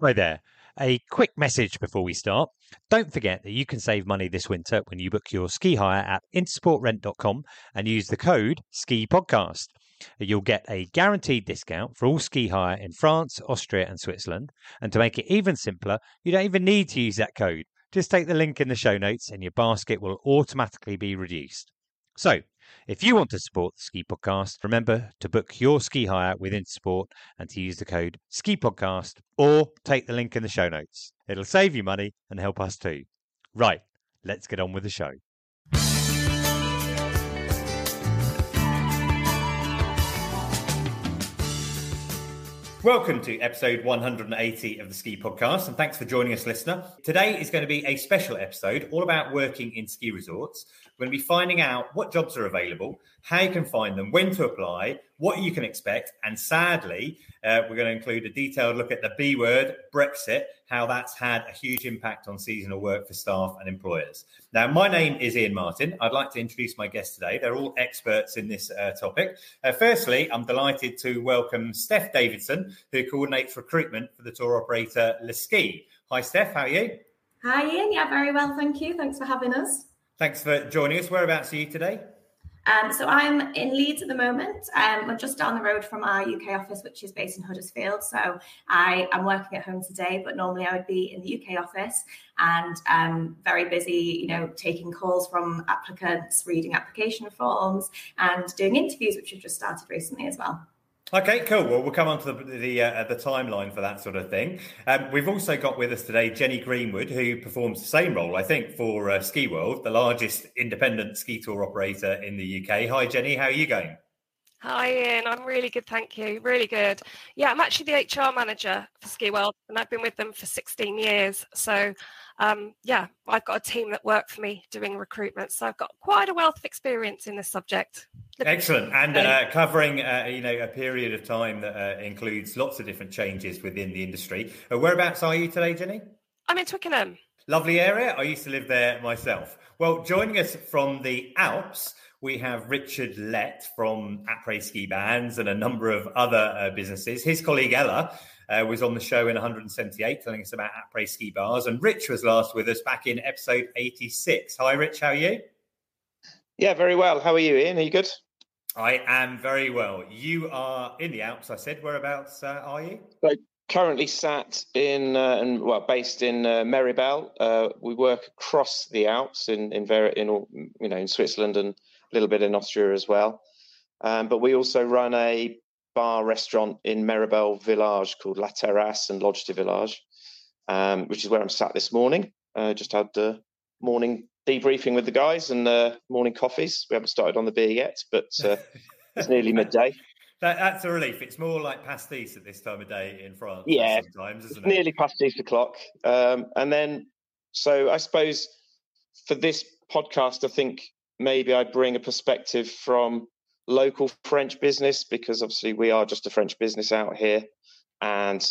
Right there. A quick message before we start. Don't forget that you can save money this winter when you book your ski hire at intersportrent.com and use the code SKI PODCAST. You'll get a guaranteed discount for all ski hire in France, Austria, and Switzerland. And to make it even simpler, you don't even need to use that code. Just take the link in the show notes and your basket will automatically be reduced. So, if you want to support the Ski Podcast, remember to book your ski hire with Intersport and to use the code Ski Podcast or take the link in the show notes. It'll save you money and help us too. Right, let's get on with the show. Welcome to episode 180 of the Ski Podcast, and thanks for joining us, listener. Today is going to be a special episode all about working in ski resorts. We're going to be finding out what jobs are available, how you can find them, when to apply, what you can expect, and sadly, uh, we're going to include a detailed look at the B word, Brexit, how that's had a huge impact on seasonal work for staff and employers. Now, my name is Iain Martin. I'd like to introduce my guests today. They're all experts in this uh, topic. Uh, firstly, I'm delighted to welcome Steph Davidson, who coordinates recruitment for the tour operator Ski. Hi, Steph. How are you? Hi, Iain. Yeah, very well. Thank you. Thanks for having us. Thanks for joining us. Whereabouts are you today? Um, so I'm in Leeds at the moment. Um, we're just down the road from our UK office, which is based in Huddersfield. So I am working at home today, but normally I would be in the UK office and um, very busy, you know, taking calls from applicants, reading application forms, and doing interviews, which have just started recently as well. Okay, cool. Well, we'll come on to the the, uh, the timeline for that sort of thing. Um, we've also got with us today Jenny Greenwood, who performs the same role, I think, for uh, Skiworld, the largest independent ski tour operator in the UK. Hi, Jenny. How are you going? Hi, Iain. I'm really good, thank you. Really good. Yeah, I'm actually the HR manager for Skiworld, and I've been with them for 16 years. So um, yeah, I've got a team that work for me doing recruitment. So I've got quite a wealth of experience in this subject. Excellent. And uh, covering, uh, you know, a period of time that uh, includes lots of different changes within the industry. Uh, whereabouts are you today, Jenny? I'm in Twickenham. Lovely area. I used to live there myself. Well, joining us from the Alps, we have Richard Lett from Après Ski Bands and a number of other uh, businesses. His colleague Ella uh, was on the show in 178 telling us about après ski bars. And Rich was last with us back in episode 86. Hi, Rich. How are you? Yeah, very well. How are you, Iain? Are you good? I am very well. You are in the Alps, I said. Whereabouts uh, are you? So currently sat in, uh, and well, based in uh, Méribel. Uh, we work across the Alps in in, Ver- in you know in Switzerland and a little bit in Austria as well. Um, but we also run a bar restaurant in Méribel Village called La Terrasse and Lodge du Village, um, which is where I'm sat this morning. Uh, just had the morning debriefing with the guys and uh, morning coffees. We haven't started on the beer yet, but uh, it's nearly midday. That, that's a relief. It's more like pastis at this time of day in France. Yeah, sometimes, isn't it? Nearly past six o'clock. Um, and then, so I suppose for this podcast, I think maybe I bring a perspective from local French business because obviously we are just a French business out here, and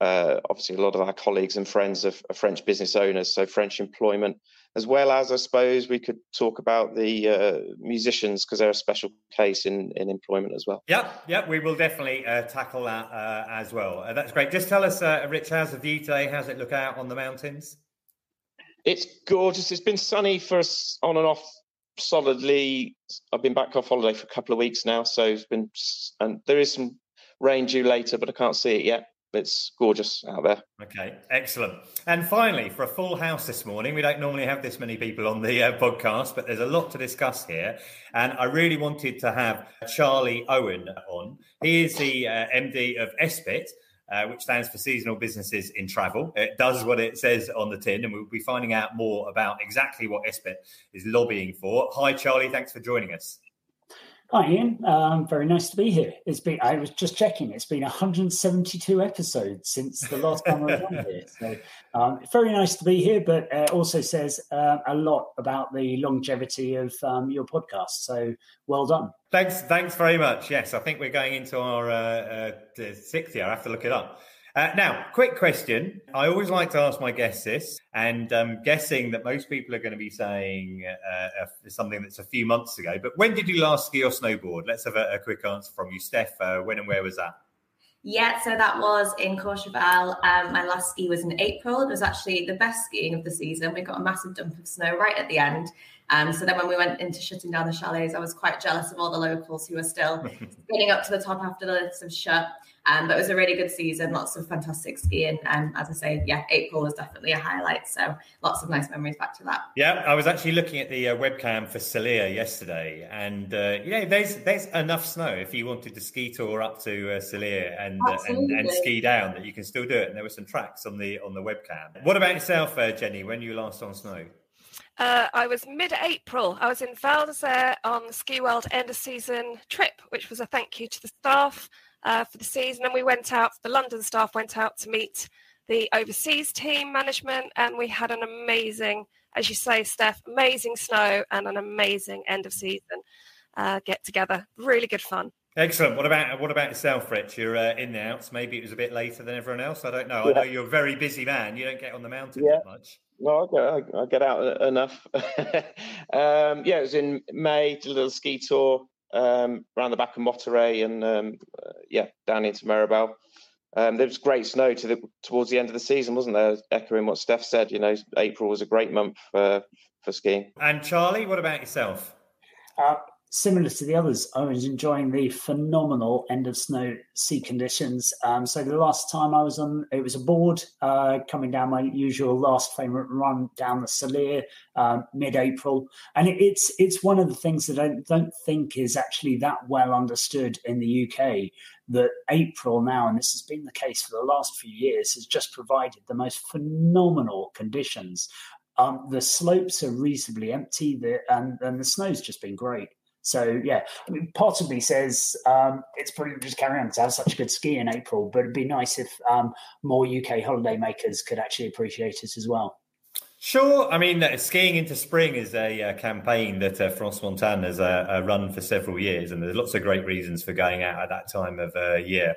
uh, obviously a lot of our colleagues and friends are, are, French business owners, so French employment, as well as I suppose we could talk about the uh, musicians because they're a special case in in employment as well. Yeah, yeah, we will definitely uh, tackle that uh, as well. Uh, that's great. Just tell us, uh, Rich, how's the view today? How's it look out on the mountains? It's gorgeous. It's been sunny for us on and off solidly. I've been back off holiday for a couple of weeks now, so it's been and there is some rain due later, but I can't see it yet. It's gorgeous out there. Okay, excellent. And finally, for a full house this morning, we don't normally have this many people on the uh, podcast, but there's a lot to discuss here. And I really wanted to have Charlie Owen on. He is the uh, MD of SBiT, uh, which stands for Seasonal Businesses in Travel. It does what it says on the tin, and we'll be finding out more about exactly what SBiT is lobbying for. Hi, Charlie. Thanks for joining us. Hi, Iain. Um, very nice to be here. It's been, I was just checking, it's been 172 episodes since the last time I was on here. So, um, very nice to be here, but uh, also says uh, a lot about the longevity of um, your podcast. So, well done. Thanks. Thanks very much. Yes, I think we're going into our uh, uh sixth year. I have to look it up. Uh, now, quick question. I always like to ask my guests this, and I'm guessing that most people are going to be saying uh, something that's a few months ago. But when did you last ski or snowboard? Let's have a, a quick answer from you, Steph. Uh, when and where was that? Yeah, so that was in Courchevel. Um, my last ski was in April. It was actually the best skiing of the season. We got a massive dump of snow right at the end. Um, so then when we went into shutting down the chalets, I was quite jealous of all the locals who were still getting up to the top after the lifts have shut. Um, but it was a really good season, lots of fantastic skiing. And as I say, yeah, April was definitely a highlight. So lots of nice memories back to that. Yeah, I was actually looking at the uh, webcam for Celea yesterday, and uh, you know, there's there's enough snow if you wanted to ski tour up to uh, and, uh, and, and ski down that you can still do it. And there were some tracks on the on the webcam. What about yourself, uh, Jenny? When you last on snow? Uh, I was mid-April. I was in Val d'Isere on the Skiworld end of season trip, which was a thank you to the staff uh, for the season. And we went out, the London staff went out to meet the overseas team management, and we had an amazing, as you say, Steph, amazing snow and an amazing end of season uh, get together. Really good fun. Excellent. What about what about yourself, Rich? You're uh, in the Alps. Maybe it was a bit later than everyone else. I don't know. Yeah. I know you're a very busy man. You don't get on the mountain yeah. that much. Well, I get, I get out enough. um, yeah, it was in May. Did a little ski tour um, around the back of Mottaret and um, uh, yeah, down into Méribel. Um, there was great snow to the, towards the end of the season, wasn't there? Echoing what Steph said, you know, April was a great month for for skiing. And Charlie, what about yourself? Uh, similar to the others, I was enjoying the phenomenal end of snow sea conditions. Um, so the last time I was on, it was a board uh, coming down my usual last favourite run down the Celea um, mid-April, and it, it's it's one of the things that I don't think is actually that well understood in the UK. That April now, and this has been the case for the last few years, has just provided the most phenomenal conditions. Um, the slopes are reasonably empty, the, and, and the snow's just been great. So yeah, I mean, part of me says um, it's probably just carry on to have such a good ski in April, but it'd be nice if um, more UK holiday makers could actually appreciate it as well. Sure. I mean, uh, skiing into spring is a uh, campaign that uh, France Montagne has uh, run for several years, and there's lots of great reasons for going out at that time of uh, year.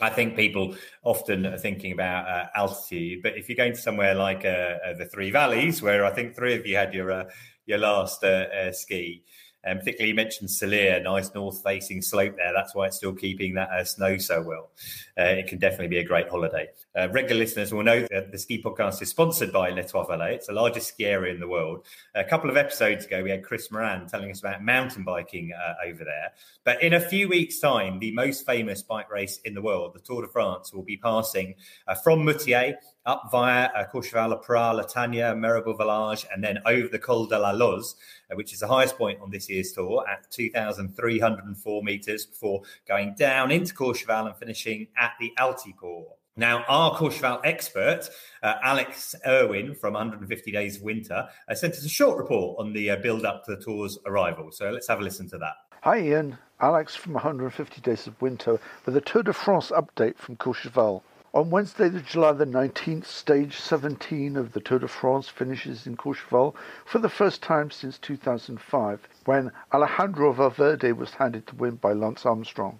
I think people often are thinking about uh, altitude, but if you're going to somewhere like the Three Valleys, where I think three of you had your your last ski, um, particularly, you mentioned Celea, nice north facing slope there. That's why it's still keeping that uh, snow so well. Uh, it can definitely be a great holiday. Uh, regular listeners will know that the ski podcast is sponsored by Les Trois Vallées. It's the largest ski area in the world. A couple of episodes ago, we had Chris Moran telling us about mountain biking uh, over there. But in a few weeks' time, the most famous bike race in the world, the Tour de France, will be passing uh, from Moutier up via uh, Courchevel, Le Praz, La Tania, Méribel Village, and then over the Col de la Loze, uh, which is the highest point on this year's tour at 2,304 metres before going down into Courchevel and finishing at the Altiport. Now, our Courchevel expert, uh, Alex Irwin from 150 Days of Winter, uh, sent us a short report on the uh, build up to the tour's arrival. So let's have a listen to that. Hi, Iain. Alex from 150 Days of Winter with a Tour de France update from Courchevel. On Wednesday, the July the 19th, stage 17 of the Tour de France finishes in Courchevel for the first time since 2005, when Alejandro Valverde was handed the win by Lance Armstrong.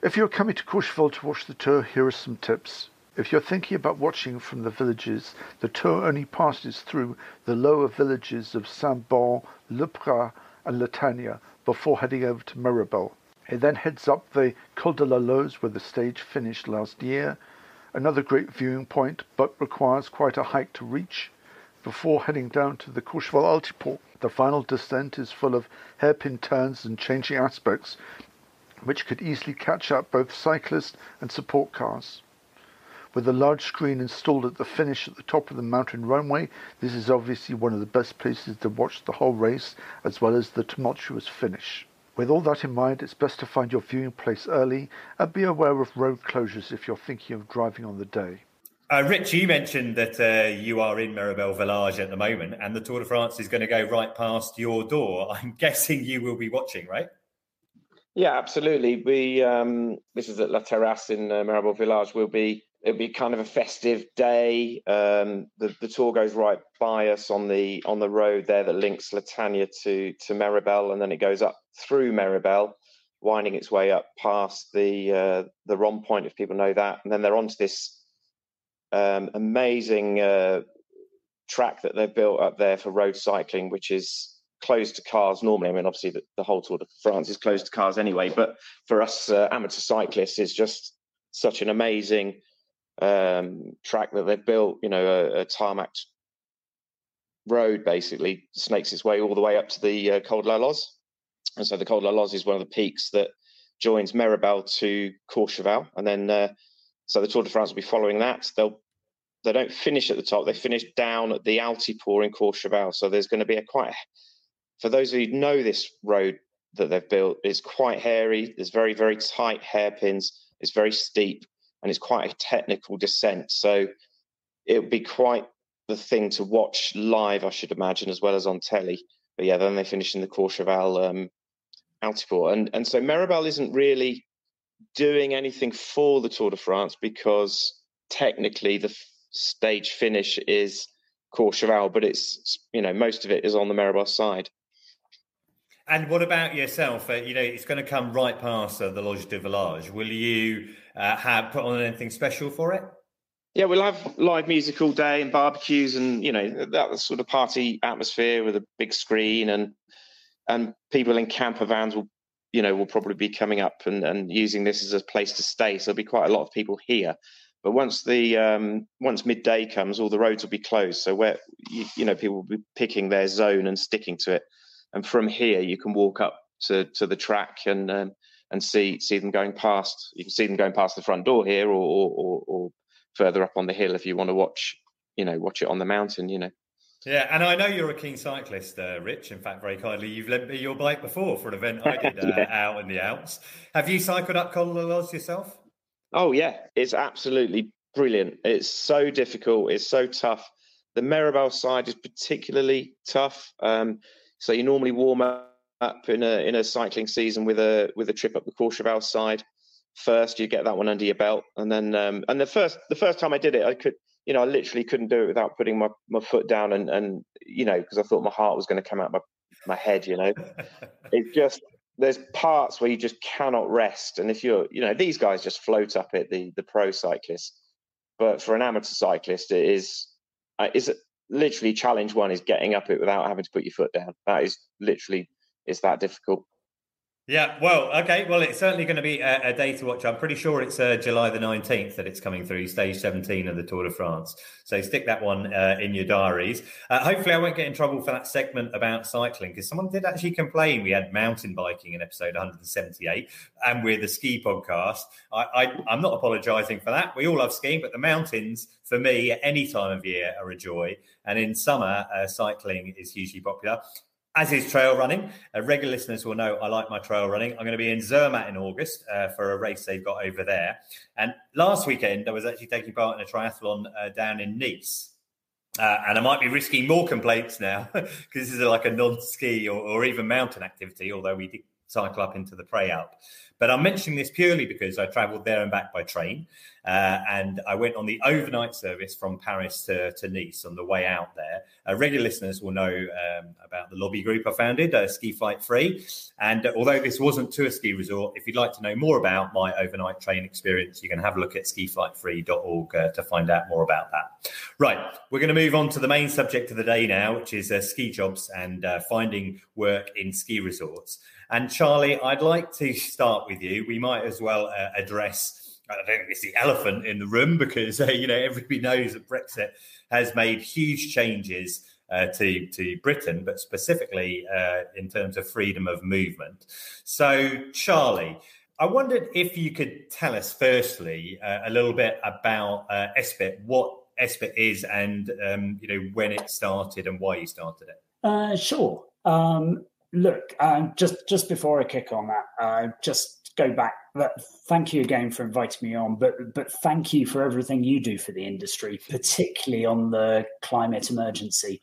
If you're coming to Courchevel to watch the tour, here are some tips. If you're thinking about watching from the villages, the tour only passes through the lower villages of Saint-Bon, Le Praz, and La Tania before heading over to Méribel. It then heads up the Col de la Loze where the stage finished last year. Another great viewing point, but requires quite a hike to reach before heading down to the Courchevel Altiport. The final descent is full of hairpin turns and changing aspects, which could easily catch up both cyclists and support cars. With a large screen installed at the finish at the top of the mountain runway, this is obviously one of the best places to watch the whole race as well as the tumultuous finish. With all that in mind, it's best to find your viewing place early and be aware of road closures if you're thinking of driving on the day. Uh, Rich, you mentioned that uh, you are in Méribel Village at the moment, and the Tour de France is going to go right past your door. I'm guessing you will be watching, right? Yeah, absolutely. We um, this is at La Terrasse in uh, Méribel Village. We'll be it'll be kind of a festive day. Um, the the tour goes right by us on the on the road there that links La Tania to to Méribel, and then it goes up through Méribel, winding its way up past the uh, the Rond Point, if people know that, and then they're onto this um, amazing uh, track that they've built up there for road cycling, which is closed to cars normally. I mean, obviously the, the whole Tour de France is closed to cars anyway, but for us uh, amateur cyclists, it's just such an amazing um, track that they've built. You know, a, a tarmac road basically snakes its way all the way up to the uh, Col de la Loze. And so the Col de la Loze is one of the peaks that joins Méribel to Courchevel. And then, uh, so the Tour de France will be following that. They'll they don't finish at the top; they finish down at the Altiport in Courchevel. So there's going to be a quite, for those who know this road that they've built, it's quite hairy. There's very very tight hairpins. It's very steep, and it's quite a technical descent. So it would be quite the thing to watch live, I should imagine, as well as on telly. But yeah, then they finish in the Courchevel um, Altiport, and and so Méribel isn't really doing anything for the Tour de France because technically the f- stage finish is Courchevel, but it's you know most of it is on the Méribel side. And what about yourself? Uh, you know, it's going to come right past uh, the Lodge du Village. Will you uh, have put on anything special for it? Yeah, we'll have live music all day and barbecues and you know that sort of party atmosphere with a big screen and and people in camper vans will you know will probably be coming up and, and using this as a place to stay. So there'll be quite a lot of people here. But once the um, once midday comes, all the roads will be closed. So where you, you know people will be picking their zone and sticking to it. And from here, you can walk up to to the track and um, and see see them going past. You can see them going past the front door here, or or, or further up on the hill if you want to watch, you know, watch it on the mountain, you know. Yeah, and I know you're a keen cyclist, uh, Rich. In fact, very kindly, you've lent me your bike before for an event I did uh, yeah. out in the Alps. Have you cycled up Col de la yourself? Oh yeah, it's absolutely brilliant. It's so difficult. It's so tough. The Méribel side is particularly tough. Um, so you normally warm up in a in a cycling season with a with a trip up the Courchevel side first. You get that one under your belt, and then um, and the first the first time I did it, I could you know I literally couldn't do it without putting my, my foot down and and you know because I thought my heart was going to come out my my head. You know, it just there's parts where you just cannot rest, and if you're you know these guys just float up it the the pro cyclists, but for an amateur cyclist it is uh, is literally challenge one is getting up it without having to put your foot down. That is literally is that difficult. Yeah, well, okay. Well, it's certainly going to be a, a day to watch. I'm pretty sure it's uh, July the 19th that it's coming through, stage 17 of the Tour de France. So stick that one uh, in your diaries. Uh, hopefully, I won't get in trouble for that segment about cycling because someone did actually complain. We had mountain biking in episode 178 and we're the ski podcast. I, I'm not apologizing for that. We all love skiing, but the mountains, for me, at any time of year, are a joy. And in summer, uh, cycling is hugely popular as is trail running. Uh, regular listeners will know I like my trail running. I'm going to be in Zermatt in August uh, for a race they've got over there. And last weekend, I was actually taking part in a triathlon uh, down in Nice. Uh, and I might be risking more complaints now because this is like a non-ski or, or, even mountain activity, although we did cycle up into the Préalpes. But I'm mentioning this purely because I travelled there and back by train. Uh, and I went on the overnight service from Paris to, to Nice on the way out there. Uh, regular listeners will know um, about the lobby group I founded, uh, Ski Flight Free. And uh, although this wasn't to a ski resort, if you'd like to know more about my overnight train experience, you can have a look at skiflightfree.org uh, to find out more about that. Right, we're going to move on to the main subject of the day now, which is uh, ski jobs and finding work in ski resorts. And Charlie, I'd like to start with you. We might as well address I don't think it's the elephant in the room because uh, you know everybody knows that Brexit has made huge changes uh, to to Britain, but specifically uh, in terms of freedom of movement. So, Charlie, I wondered if you could tell us firstly uh, a little bit about uh, what SBiT is, and um, you know when it started and why you started it. Uh, sure. Um, look, um, just just before I kick on that, just go back. Thank you again for inviting me on, but but thank you for everything you do for the industry, particularly on the climate emergency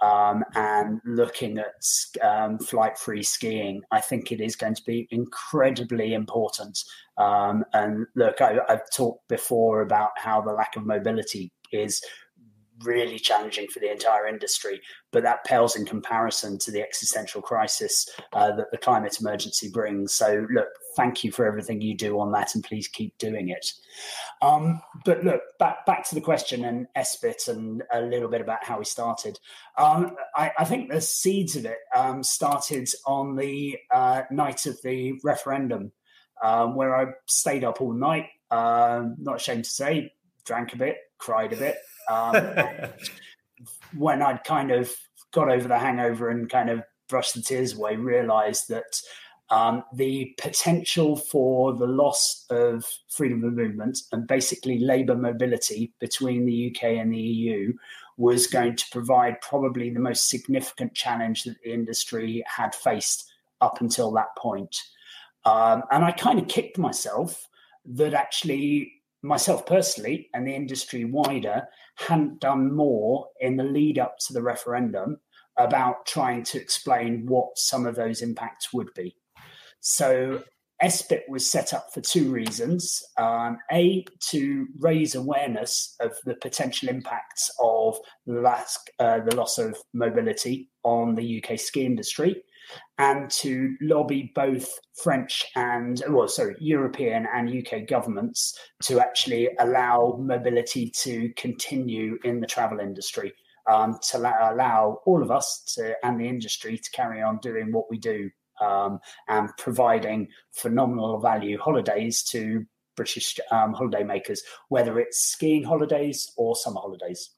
um, and looking at um, flight-free skiing. I think it is going to be incredibly important. Um, and look, I, I've talked before about how the lack of mobility is really challenging for the entire industry, but that pales in comparison to the existential crisis uh, that the climate emergency brings. So, look, thank you for everything you do on that, and please keep doing it. Um, but look, back back to the question and SBiT and a little bit about how we started. Um, I, I, think the seeds of it um, started on the uh, night of the referendum. Um, where I stayed up all night Um, not ashamed to say, drank a bit, cried a bit. Um, when I'd kind of got over the hangover and kind of brushed the tears away, realised that um, the potential for the loss of freedom of movement and basically labour mobility between the UK and the EU was going to provide probably the most significant challenge that the industry had faced up until that point. Um, and I kind of kicked myself that actually, myself personally and the industry wider, hadn't done more in the lead up to the referendum about trying to explain what some of those impacts would be. So SBIT was set up for two reasons. Um, a, to raise awareness of the potential impacts of last, uh, the loss of mobility on the UK ski industry, and to lobby both French and, well, sorry, European and UK governments to actually allow mobility to continue in the travel industry. Um, to allow all of us to, and the industry to carry on doing what we do um, and providing phenomenal value holidays to British um, holiday makers, whether it's skiing holidays or summer holidays.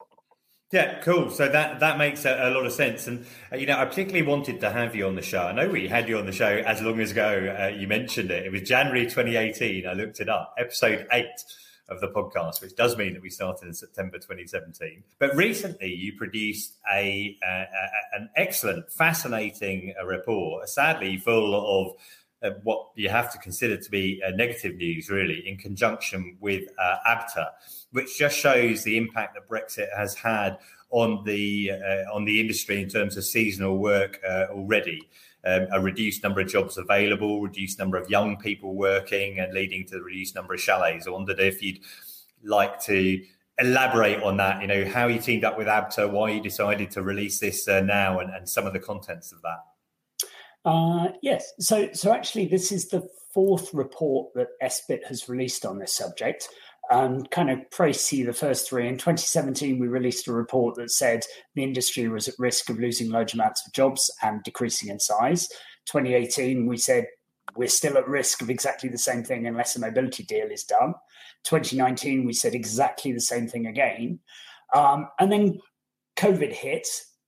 Yeah, cool. So that that makes a, a lot of sense, and uh, you know, I particularly wanted to have you on the show. I know we had you on the show as long as ago. Uh, you mentioned it. It was January 2018. I looked it up, episode eight of the podcast, which does mean that we started in September 2017. But recently, you produced a, a an excellent, fascinating uh, report, sadly full of uh, what you have to consider to be uh, negative news, really, in conjunction with uh, ABTA, which just shows the impact that Brexit has had on the uh, on the industry in terms of seasonal work uh, already um, a reduced number of jobs available, reduced number of young people working, and leading to the reduced number of chalets. I wondered if you'd like to elaborate on that. You know, how you teamed up with ABTA, why you decided to release this now, and, and some of the contents of that. Uh, yes. So, so actually, this is the fourth report that SBIT has released on this subject um, kind of précis the first three. In 2017, we released a report that said the industry was at risk of losing large amounts of jobs and decreasing in size. 2018, we said we're still at risk of exactly the same thing unless a mobility deal is done. 2019, we said exactly the same thing again. Um, and then COVID hit,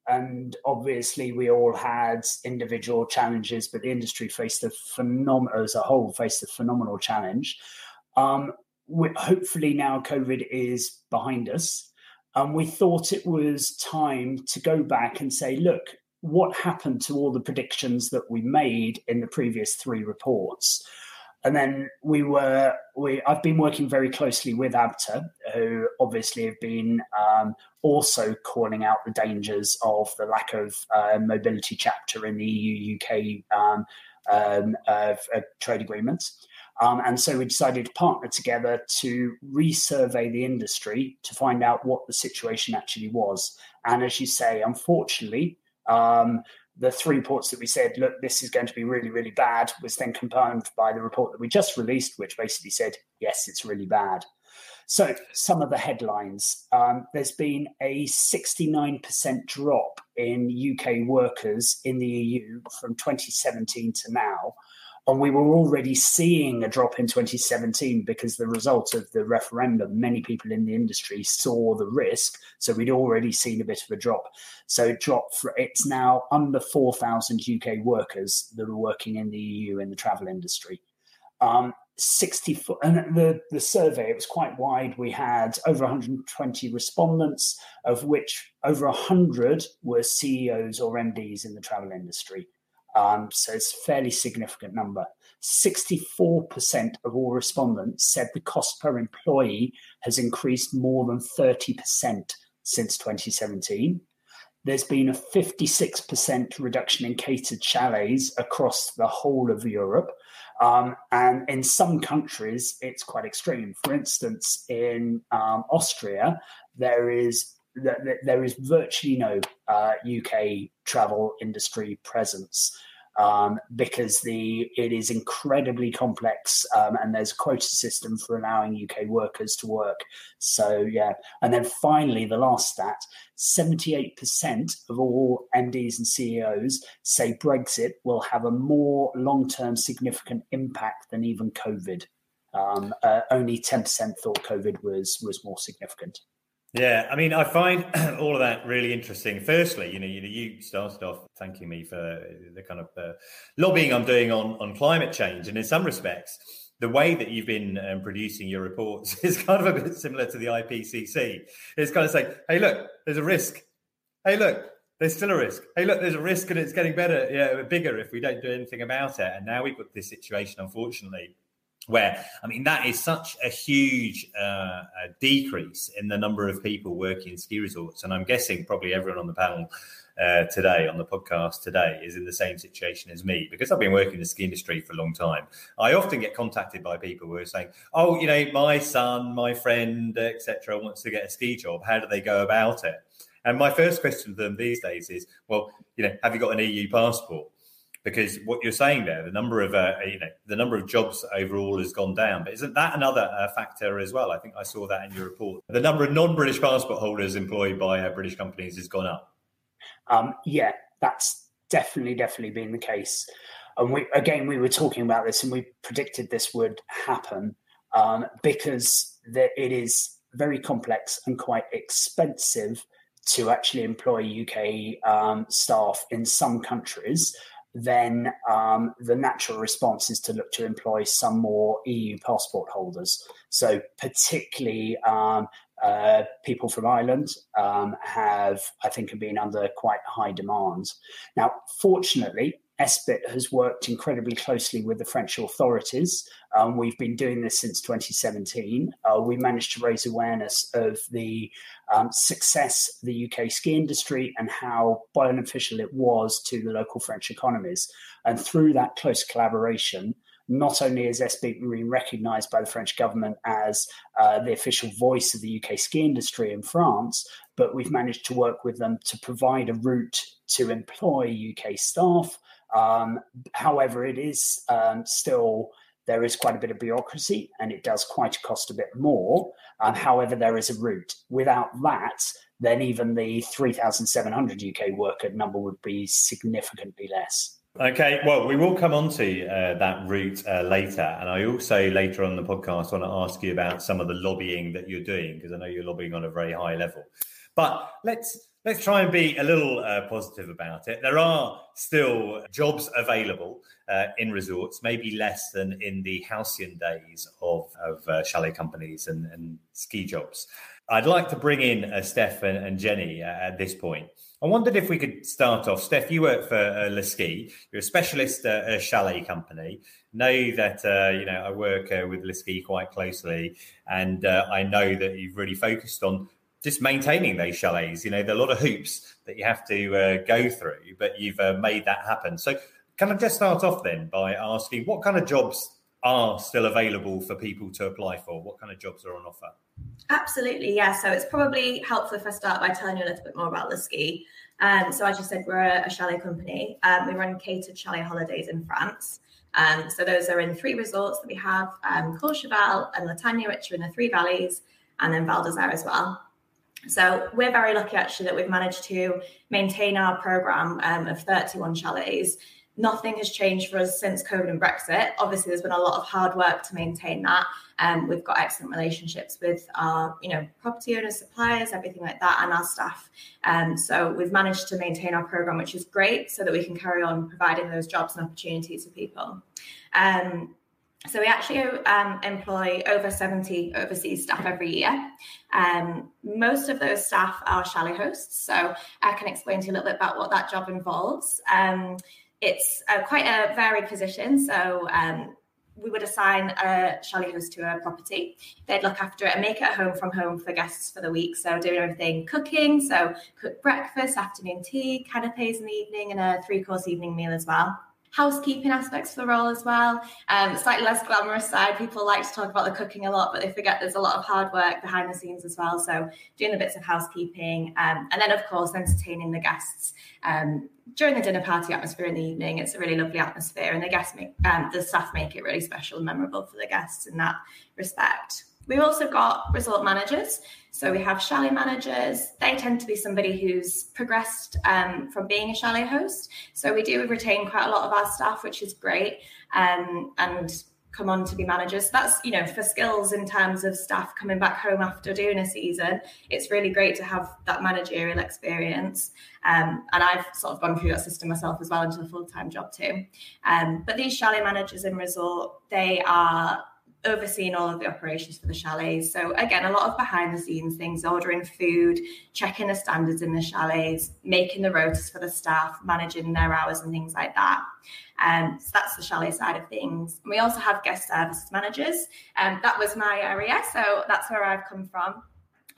and obviously we all had individual challenges, but the industry faced a phenomenal, as a whole, faced a phenomenal challenge. Um, hopefully now COVID is behind us. And we thought it was time to go back and say, look, what happened to all the predictions that we made in the previous three reports? And then we were, we I've been working very closely with ABTA, who obviously have been um, also calling out the dangers of the lack of uh, mobility chapter in the EU UK um, um, uh, trade agreements. Um, and so we decided to partner together to resurvey the industry to find out what the situation actually was. And as you say, unfortunately, um, the three reports that we said, look, this is going to be really, really bad, was then confirmed by the report that we just released, which basically said, yes, it's really bad. So, some of the headlines um, there's been a 69% drop in UK workers in the EU from 2017 to now. And we were already seeing a drop in 2017 because the result of the referendum, many people in the industry saw the risk. So we'd already seen a bit of a drop. So it dropped for, it's now under 4,000 UK workers that are working in the EU in the travel industry. Um, 60 and the, the survey it was quite wide we had over 120 respondents of which over 100 were ceos or mds in the travel industry um, so it's a fairly significant number. 64% of all respondents said the cost per employee has increased more than 30% since 2017. There's been a 56% reduction in catered chalets across the whole of Europe. Um, and in some countries, it's quite extreme. For instance, in um, Austria, there is there is virtually no uh, UK travel industry presence um, because the it is incredibly complex um, and there's a quota system for allowing UK workers to work. So yeah, and then finally the last stat: seventy-eight percent of all MDs and CEOs say Brexit will have a more long-term significant impact than even COVID. Um, uh, only 10% thought COVID was was more significant. Yeah, I mean, I find all of that really interesting. Firstly, you know, you, you started off thanking me for the kind of uh, lobbying I'm doing on on climate change, and in some respects, the way that you've been um, producing your reports is kind of a bit similar to the IPCC. It's kind of saying, "Hey, look, there's a risk. Hey, look, there's still a risk. Hey, look, there's a risk, and it's getting better, yeah, bigger if we don't do anything about it." And now we've got this situation, unfortunately, where I mean that is such a huge uh, decrease in the number of people working in ski resorts, and I'm guessing probably everyone on the panel uh, today on the podcast today is in the same situation as me because I've been working in the ski industry for a long time. I often get contacted by people who are saying, "Oh, you know, my son, my friend, etc., wants to get a ski job. How do they go about it?" And my first question to them these days is, "Well, you know, have you got an EU passport?" Because what you're saying there, the number of uh, you know the number of jobs overall has gone down. But isn't that another uh, factor as well? I think I saw that in your report. The number of non-British passport holders employed by uh, British companies has gone up. Um, yeah, that's definitely definitely been the case. And we again we were talking about this, and we predicted this would happen um, because the, it is very complex and quite expensive to actually employ UK um, staff in some countries then um, the natural response is to look to employ some more EU passport holders. So, particularly um, uh, people from Ireland um, have, I think, have been under quite high demand. Now, fortunately, SBiT has worked incredibly closely with the French authorities. Um, we've been doing this since 2017. Uh, we managed to raise awareness of the um, success of the UK ski industry and how beneficial it was to the local French economies. And through that close collaboration, not only is SBiT been recognised by the French government as uh, the official voice of the UK ski industry in France, but we've managed to work with them to provide a route to employ UK staff um, however, it is um, still there is quite a bit of bureaucracy and it does quite cost a bit more. Um, however, there is a route. Without that, then even the 3,700 UK worker number would be significantly less. Okay, well, we will come on to uh, that route uh, later. And I also, later on the podcast, want to ask you about some of the lobbying that you're doing, because I know you're lobbying on a very high level. But let's let's try and be a little uh, positive about it. There are still jobs available uh, in resorts, maybe less than in the halcyon days of, of uh, chalet companies and, and, ski jobs. I'd like to bring in uh, Steph and, and Jenny uh, at this point. I wondered if we could start off. Steph, you work for uh, Le Ski. You're a specialist at a chalet company. Know that uh, you know I work uh, with Le Ski quite closely, and uh, I know that you've really focused on just maintaining those chalets. You know, there are a lot of hoops that you have to uh, go through, but you've uh, made that happen. So, can I just start off then by asking what kind of jobs are still available for people to apply for? What kind of jobs are on offer? Absolutely, yeah. So it's probably helpful if I start by telling you a little bit more about Le Ski. Um, so as you said, we're a, chalet company. Um, we run catered chalet holidays in France. Um, so those are in three resorts that we have: um, Courchevel and La Tania, which are in the Three Valleys, and then Val d'Isere as well. So we're very lucky actually that we've managed to maintain our program um, of 31 chalets. Nothing has changed for us since COVID and Brexit. Obviously, there's been a lot of hard work to maintain that. Um, we've got excellent relationships with our, you know, property owners, suppliers, everything like that, and our staff. Um, so we've managed to maintain our program, which is great, so that we can carry on providing those jobs and opportunities for people. Um, so we actually um, employ over 70 overseas staff every year. Um, most of those staff are chalet hosts. So I can explain to you a little bit about what that job involves. Um, it's uh, quite a varied position. So um, we would assign a chalet host to a property. They'd look after it and make it a home from home for guests for the week. So doing everything cooking, so cook breakfast, afternoon tea, canapes in the evening, and a three course evening meal as well housekeeping aspects for the role as well. Um, slightly less glamorous side. People like to talk about the cooking a lot, but they forget there's a lot of hard work behind the scenes as well. So doing the bits of housekeeping, um, and then of course entertaining the guests um, during the dinner party atmosphere in the evening. It's a really lovely atmosphere, and the guests make um, the staff make it really special and memorable for the guests in that respect. We've also got resort managers. So we have chalet managers. They tend to be somebody who's progressed um, from being a chalet host. So we do retain quite a lot of our staff, which is great. Um, and come on to be managers. That's, you know, for skills in terms of staff coming back home after doing a season, it's really great to have that managerial experience. Um, and I've sort of gone through that system myself as well into a full time job too. Um, but these chalet managers in resort, they are overseeing all of the operations for the chalets. So again, a lot of behind the scenes things, ordering food, checking the standards in the chalets, making the rotas for the staff, managing their hours and things like that. Um, so that's the chalet side of things. And we also have guest services managers. Um, that was my area, so that's where I've come from.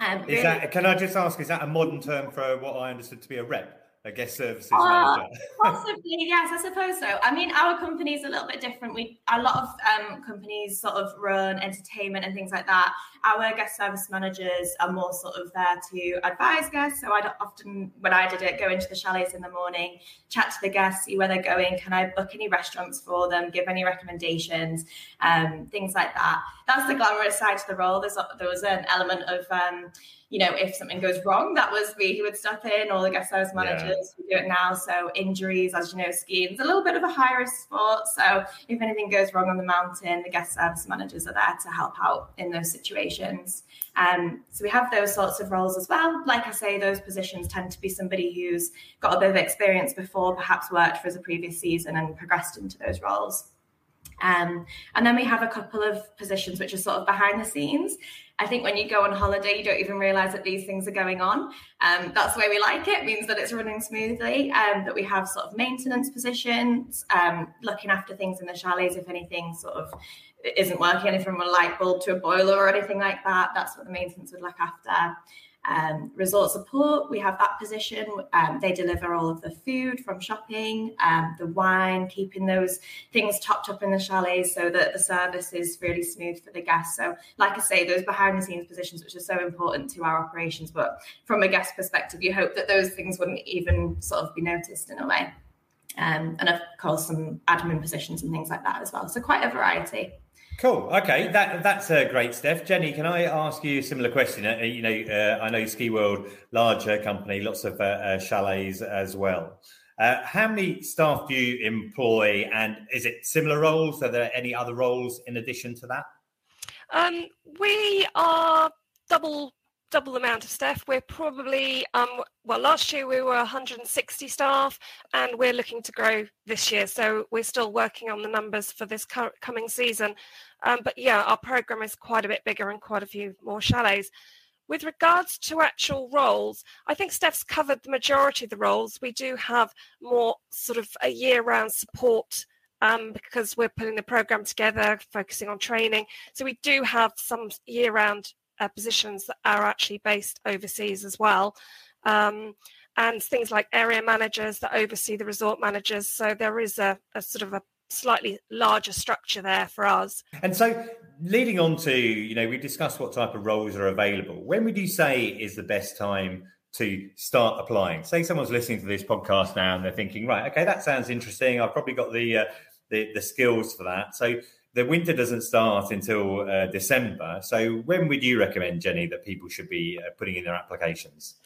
Um, is really, that? Can I just ask? Is that a modern term for what I understood to be a rep? A guest services uh, manager? possibly, yes, I suppose so. I mean, our company is a little bit different. We a lot of um, companies sort of run entertainment and things like that. Our guest service managers are more sort of there to advise guests. So I'd often, when I did it, go into the chalets in the morning, chat to the guests, see where they're going. Can I book any restaurants for them? Give any recommendations? Um, things like that. That's the glamorous side to the role. There's there was an element of um, you know, if something goes wrong, that was me who would step in, or the guest service managers yeah. who do it now. So injuries, as you know, skiing is a little bit of a high risk sport. So if anything goes wrong on the mountain, the guest service managers are there to help out in those situations. Um, so we have those sorts of roles as well. Like I say, those positions tend to be somebody who's got a bit of experience before, perhaps worked for us a previous season and progressed into those roles. Um, and then we have a couple of positions which are sort of behind the scenes. I think when you go on holiday, you don't even realize that these things are going on. Um, that's the way we like it. means that it's running smoothly. Um, that we have sort of maintenance positions, um, looking after things in the chalets if anything sort of isn't working, anything from a light bulb to a boiler or anything like that. That's what the maintenance would look after um, resort support. We have that position. Um, they deliver all of the food from shopping, um, the wine, keeping those things topped up in the chalets so that the service is really smooth for the guests. So, like I say, those behind the scenes positions, which are so important to our operations, but from a guest perspective, you hope that those things wouldn't even sort of be noticed in a way. Um, and of course, some admin positions and things like that as well. So, quite a variety. Cool. Okay, that that's uh, great, Steph. Jenny, can I ask you a similar question? Uh, you know, uh, I know Skiworld, larger company, lots of uh, uh chalets as well. Uh, how many staff do you employ, and is it similar roles? Are there any other roles in addition to that? Um, we are double double the amount of staff. We're probably, um, well, last year we were 160 staff and we're looking to grow this year. So we're still working on the numbers for this coming season. Um, but yeah, our program is quite a bit bigger and quite a few more chalets. With regards to actual roles, I think Steph's covered the majority of the roles. We do have more sort of a year round support um, because we're putting the program together, focusing on training. So we do have some year round uh, positions that are actually based overseas as well. Um, and things like area managers that oversee the resort managers. So there is a, a sort of a slightly larger structure there for us. And so, leading on to, you know, we discussed what type of roles are available. When would you say is the best time to start applying? Say someone's listening to this podcast now and they're thinking, right, okay, that sounds interesting. I've probably got the uh, the, the skills for that. So, the winter doesn't start until uh, December. So, when would you recommend, Jenny, that people should be uh, putting in their applications?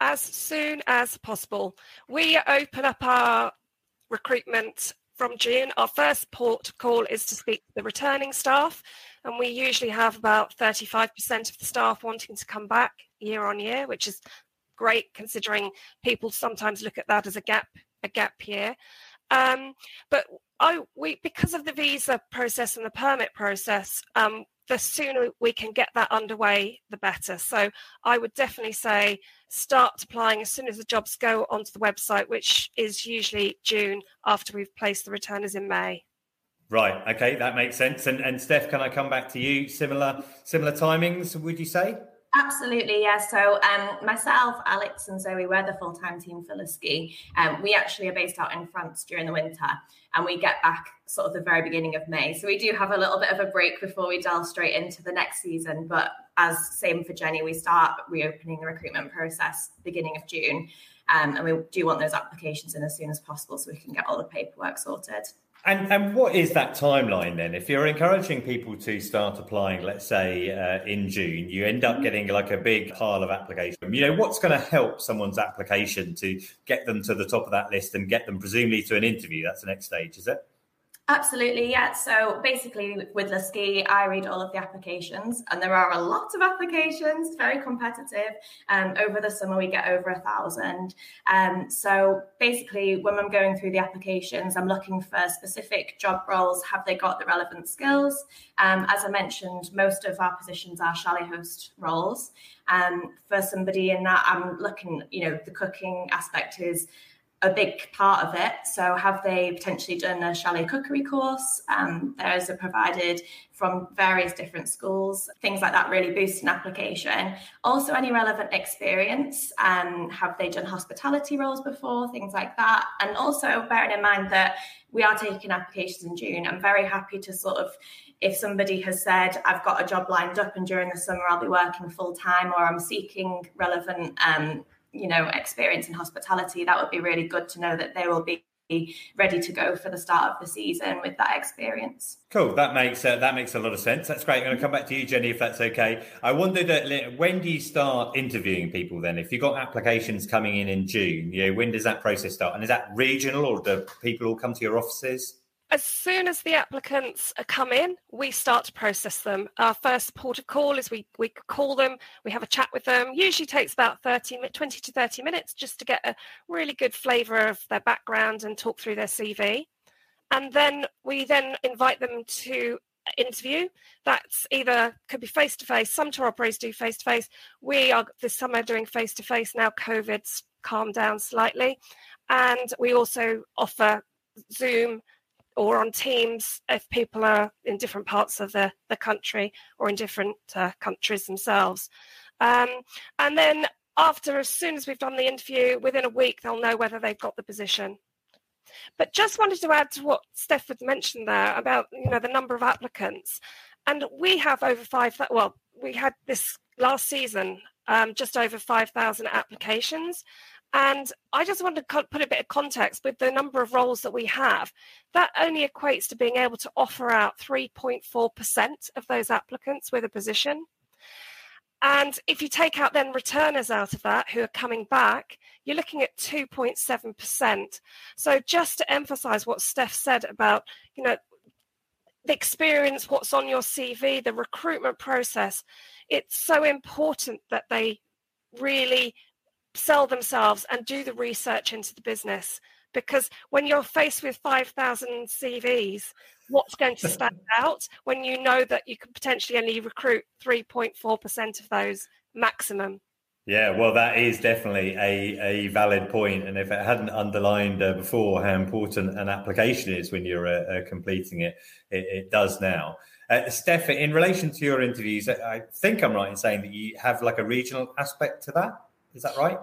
As soon as possible. We open up our recruitment from June. Our first port call is to speak to the returning staff, and we usually have about 35% of the staff wanting to come back year on year, which is great considering people sometimes look at that as a gap a gap year. Um, but I we because of the visa process and the permit process, um, the sooner we can get that underway, the better. So I would definitely say start applying as soon as the jobs go onto the website, which is usually June after we've placed the returners in May. Right. Okay, that makes sense. And and Steph, can I come back to you? Similar similar timings, would you say? Absolutely, yeah. So um, myself, Alex, and Zoe, we're the full-time team for Ski. Um, we actually are based out in France during the winter, and we get back sort of the very beginning of May. So we do have a little bit of a break before we delve straight into the next season. But as same for Jenny, we start reopening the recruitment process beginning of June, um, and we do want those applications in as soon as possible so we can get all the paperwork sorted. And and what is that timeline then? If you're encouraging people to start applying, let's say uh, in June, you end up mm-hmm. getting like a big pile of applications. You know, what's going to help someone's application to get them to the top of that list and get them presumably to an interview? That's the next stage, is it? Absolutely, yeah. So basically, with Ski, I read all of the applications, and there are a lot of applications, very competitive. Um, over the summer, we get over a thousand. Um, so basically, when I'm going through the applications, I'm looking for specific job roles. Have they got the relevant skills? Um, as I mentioned, most of our positions are chalet host roles. Um, for somebody in that, I'm looking, you know, the cooking aspect is a big part of it. So, have they potentially done a chalet cookery course? Um, those are provided from various different schools. Things like that really boost an application. Also, any relevant experience. Um, have they done hospitality roles before? Things like that. And also, bearing in mind that we are taking applications in June, I'm very happy to sort of if somebody has said i've got a job lined up and during the summer i'll be working full time or i'm seeking relevant um, you know experience in hospitality that would be really good to know that they will be ready to go for the start of the season with that experience. Cool. That makes uh, that makes a lot of sense. That's great. I'm going to come back to you, Jenny, if that's okay. I wondered uh, when do you start interviewing people? Then, if you've got applications coming in in June, you know, when does that process start? And is that regional, or do people all come to your offices? As soon as the applicants come in, we start to process them. Our first port of call is we, we call them, we have a chat with them. Usually takes about 30, 20 to 30 minutes just to get a really good flavour of their background and talk through their CV. And then we then invite them to interview. That's either could be face to face. Some tour operators do face to face. We are this summer doing face to face now. COVID's calmed down slightly, and we also offer Zoom or on Teams if people are in different parts of the, the country or in different uh, countries themselves. Um, and then after, as soon as we've done the interview, within a week, they'll know whether they've got the position. But just wanted to add to what Steph had mentioned there about you know the number of applicants, and we have over five. Well, we had this last season um, just over five thousand applications, and I just want to put a bit of context with the number of roles that we have. That only equates to being able to offer out 3.4% of those applicants with a position. And if you take out then returners out of that who are coming back, you're looking at 2.7%. So just to emphasize what Steph said about, you know, the experience, what's on your CV, the recruitment process, it's so important that they really sell themselves and do the research into the business because when you're faced with 5000 cvs what's going to stand out when you know that you could potentially only recruit 3.4% of those maximum yeah, well, that is definitely a, a valid point. And if it hadn't underlined uh, before how important an application is when you're uh, uh, completing it, it, it, does now. Uh, Steph, in relation to your interviews, I think I'm right in saying that you have like a regional aspect to that. Is that right?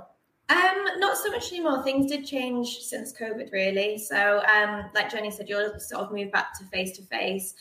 Um, not so much anymore. Things did change since COVID, really. So, um, like Jenny said, you'll sort of move back to face to face.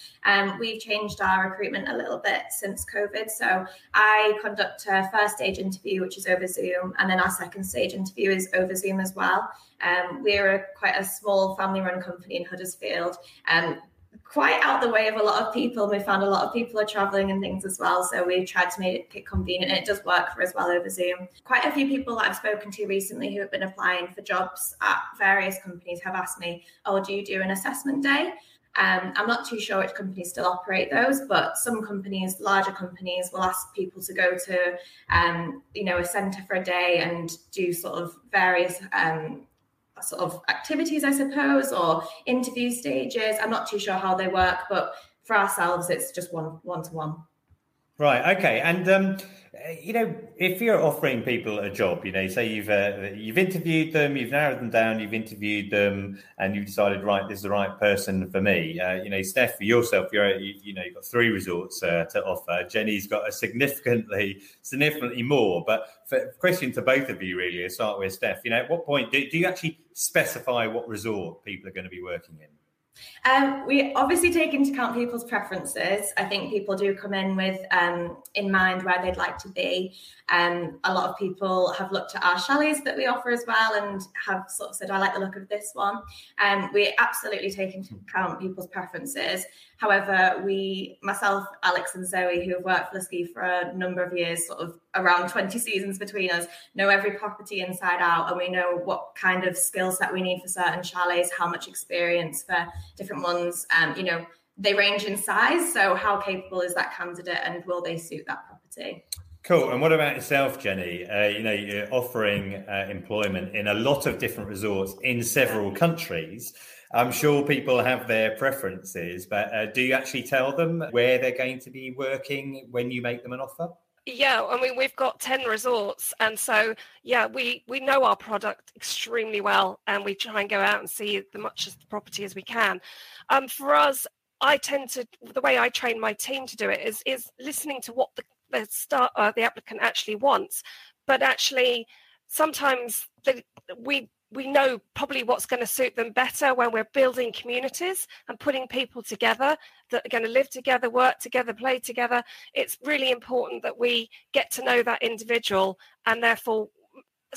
We've changed our recruitment a little bit since COVID. So, I conduct a first stage interview, which is over Zoom, and then our second stage interview is over Zoom as well. Um, we're a, quite a small family-run company in Huddersfield. Um, quite out the way of a lot of people. We found a lot of people are traveling and things as well. So we tried to make it convenient and it does work for as well over Zoom. Quite a few people that I've spoken to recently who have been applying for jobs at various companies have asked me, Oh, do you do an assessment day? Um, I'm not too sure which companies still operate those, but some companies, larger companies, will ask people to go to, um, you know, a centre for a day and do sort of various um, sort of activities, I suppose, or interview stages. I'm not too sure how they work, but for ourselves, it's just one one to one. Right. Okay. And um, you know, if you're offering people a job, you know, say you've uh, you've interviewed them, you've narrowed them down, you've interviewed them, and you've decided, right, this is the right person for me. Uh, you know, Steph, for yourself, you're you, you know, you've got three resorts uh, to offer. Jenny's got a significantly significantly more. But for question to both of you, really, to start with Steph. You know, at what point do, do you actually specify what resort people are going to be working in? Um, we obviously take into account people's preferences. I think people do come in with um, in mind where they'd like to be. Um, a lot of people have looked at our chalets that we offer as well and have sort of said, "I like the look of this one." Um, we absolutely take into account people's preferences. However, we, myself, Alex, and Zoe, who have worked for the ski for a number of years, sort of around 20 seasons between us, know every property inside out, and we know what kind of skill set we need for certain chalets, how much experience for different ones. Um, you know, they range in size. So, how capable is that candidate, and will they suit that property? Cool. And what about yourself, Jenny? Uh, you know, you're offering uh, employment in a lot of different resorts in several countries. I'm sure people have their preferences, but uh, do you actually tell them where they're going to be working when you make them an offer? Yeah, I mean we've got ten resorts, and so yeah, we we know our product extremely well, and we try and go out and see as much of the property as we can. Um, for us, I tend to the way I train my team to do it is is listening to what the the start uh, the applicant actually wants, but actually sometimes the, we we know probably what's going to suit them better when we're building communities and putting people together that are going to live together, work together, play together. It's really important that we get to know that individual and therefore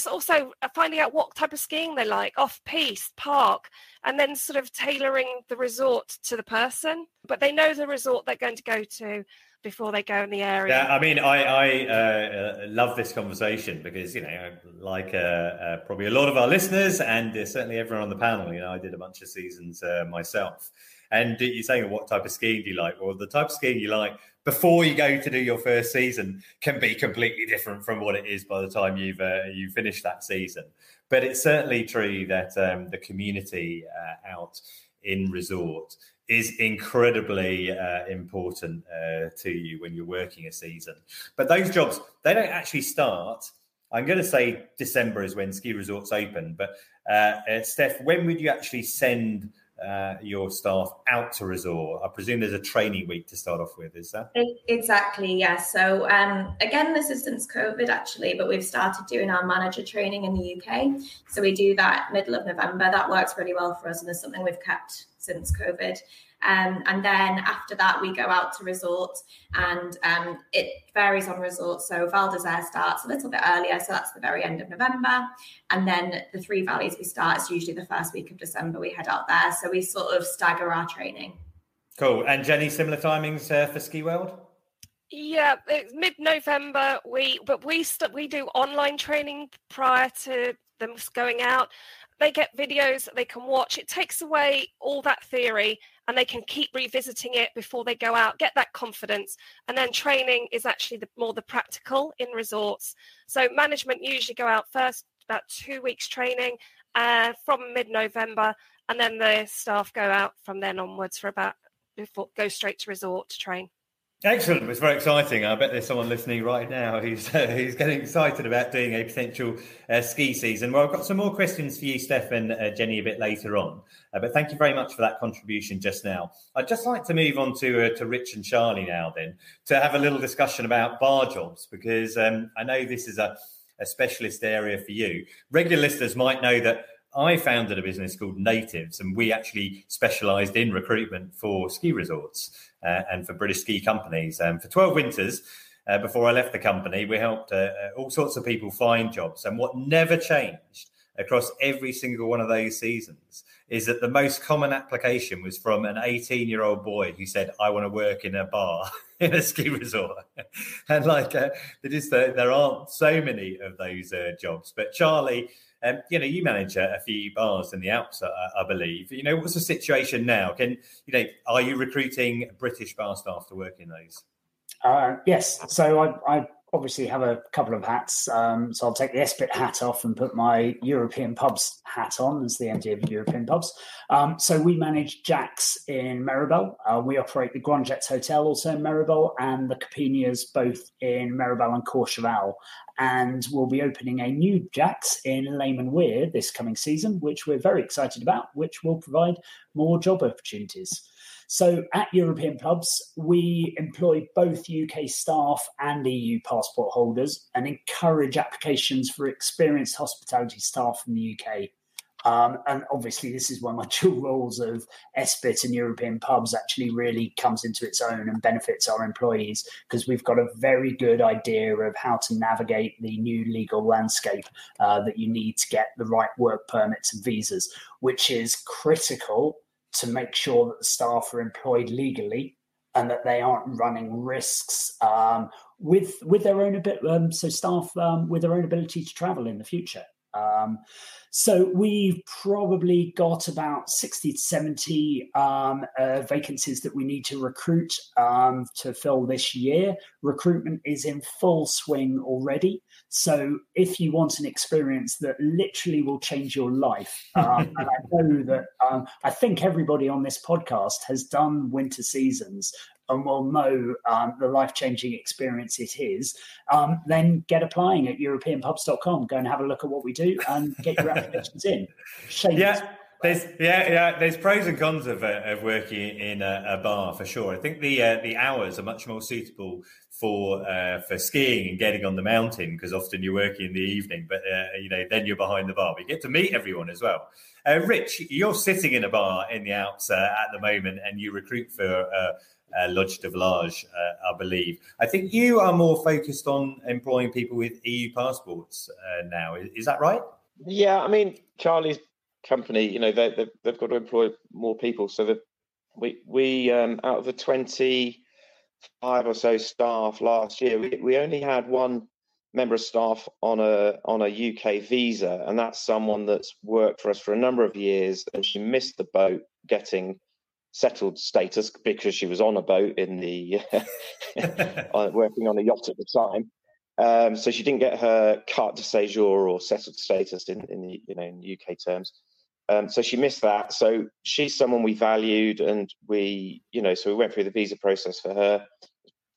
also finding out what type of skiing they like, off piste, park, and then sort of tailoring the resort to the person. But they know the resort they're going to go to before they go in the area. Yeah, I mean, I, I uh, uh, love this conversation because you know, like uh, uh, probably a lot of our listeners and uh, certainly everyone on the panel, you know, I did a bunch of seasons uh, myself. And you're saying, what type of skiing do you like? Well, the type of skiing you like before you go to do your first season can be completely different from what it is by the time you've you finish that season. But it's certainly true that um, the community out in resort is incredibly uh, important uh, to you when you're working a season. But those jobs, they don't actually start. I'm going to say December is when ski resorts open. But uh, uh Steph, when would you actually send uh, your staff out to resort? I presume there's a training week to start off with, is there? Exactly, yes. Yeah. So um, again, this is since COVID actually, but we've started doing our manager training in the UK. So we do that middle of November. That works really well for us, and it's something we've kept since COVID. Um, and then after that, we go out to resort, and um, it varies on resort. So Val d'Isere starts a little bit earlier, so that's the very end of November. And then the Three Valleys we start is usually the first week of December. We head out there, so we sort of stagger our training. Cool. And Jenny, similar timings uh, for Skiworld? Yeah, it's mid-November. We but we st- we do online training prior to them going out. They get videos that they can watch. It takes away all that theory and they can keep revisiting it before they go out, get that confidence. And then training is actually the, more the practical in resorts. So management usually go out first, about two weeks training uh, from mid November, and then the staff go out from then onwards for about before go straight to resort to train. Excellent. It's very exciting. I bet there's someone listening right now who's uh, who's getting excited about doing a potential uh, ski season. Well, I've got some more questions for you, Steph and uh, Jenny, a bit later on. Uh, but thank you very much for that contribution just now. I'd just like to move on to uh, to Rich and Charlie now, then, to have a little discussion about bar jobs because um, I know this is a, a specialist area for you. Regular listeners might know that I founded a business called Natives, and we actually specialised in recruitment for ski resorts and for British ski companies. And for 12 winters, uh, before I left the company, we helped uh, uh, all sorts of people find jobs. And what never changed across every single one of those seasons is that the most common application was from an 18 year old boy who said, I want to work in a bar in a ski resort. and like, uh, just, uh, there aren't so many of those uh, jobs. But Charlie, um, you know, you manage a, a, few bars in the Alps, I, I, believe. You know, what's the situation now? Can you know, are you recruiting British bar staff to work in those? Uh, yes. So I, I obviously have a couple of hats. Um, so I'll take the SBiT hat off and put my European pubs hat on as the MD of European pubs. Um, so we manage Jack's in Méribel. Uh, we operate the Grand Jets Hotel also in Méribel and the Capinias both in Méribel and Courchevel. And we'll be opening a new Jack's in Les Menuires this coming season, which we're very excited about, which will provide more job opportunities. So at European pubs, we employ both UK staff and EU passport holders and encourage applications for experienced hospitality staff from the UK. Um, and obviously, this is when my dual roles of SBiT and European pubs actually really comes into its own and benefits our employees because we've got a very good idea of how to navigate the new legal landscape uh, that you need to get the right work permits and visas, which is critical to make sure that the staff are employed legally and that they aren't running risks um, with with their own. Um, so staff um, with their own ability to travel in the future. So we've probably got about 60 to 70 um, uh, vacancies that we need to recruit um, to fill this year. Recruitment is in full swing already. So if you want an experience that literally will change your life, um, and I know that um, I think everybody on this podcast has done winter seasons and will know um, the life changing experience it is, um, then get applying at europeanpubs.com. Go and have a look at what we do and get your applications in. Shameless. Yeah. There's yeah yeah there's pros and cons of, uh, of working in a, a, bar for sure. I think the uh, the hours are much more suitable for uh, for skiing and getting on the mountain because often you're working in the evening, but uh, you know then you're behind the bar. But you get to meet everyone as well. Uh, Rich, you're sitting in a bar in the Alps uh, at the moment, and you recruit for uh, Lodge du Village, uh, I believe. I think you are more focused on employing people with EU passports uh, now. Is, is, that right? Yeah, I mean, Charlie's company, you know, they, have they've got to employ more people. So that we, we um, out of the 25 or so staff last year, we, we only had one member of staff on a on a UK visa, and that's someone that's worked for us for a number of years, and she missed the boat getting settled status because she was on a boat in the working on a yacht at the time. Um, so she didn't get her carte de séjour or settled status in, in the you know in UK terms. Um, so she missed that. So she's someone we valued, and we you know so we went through the visa process for her.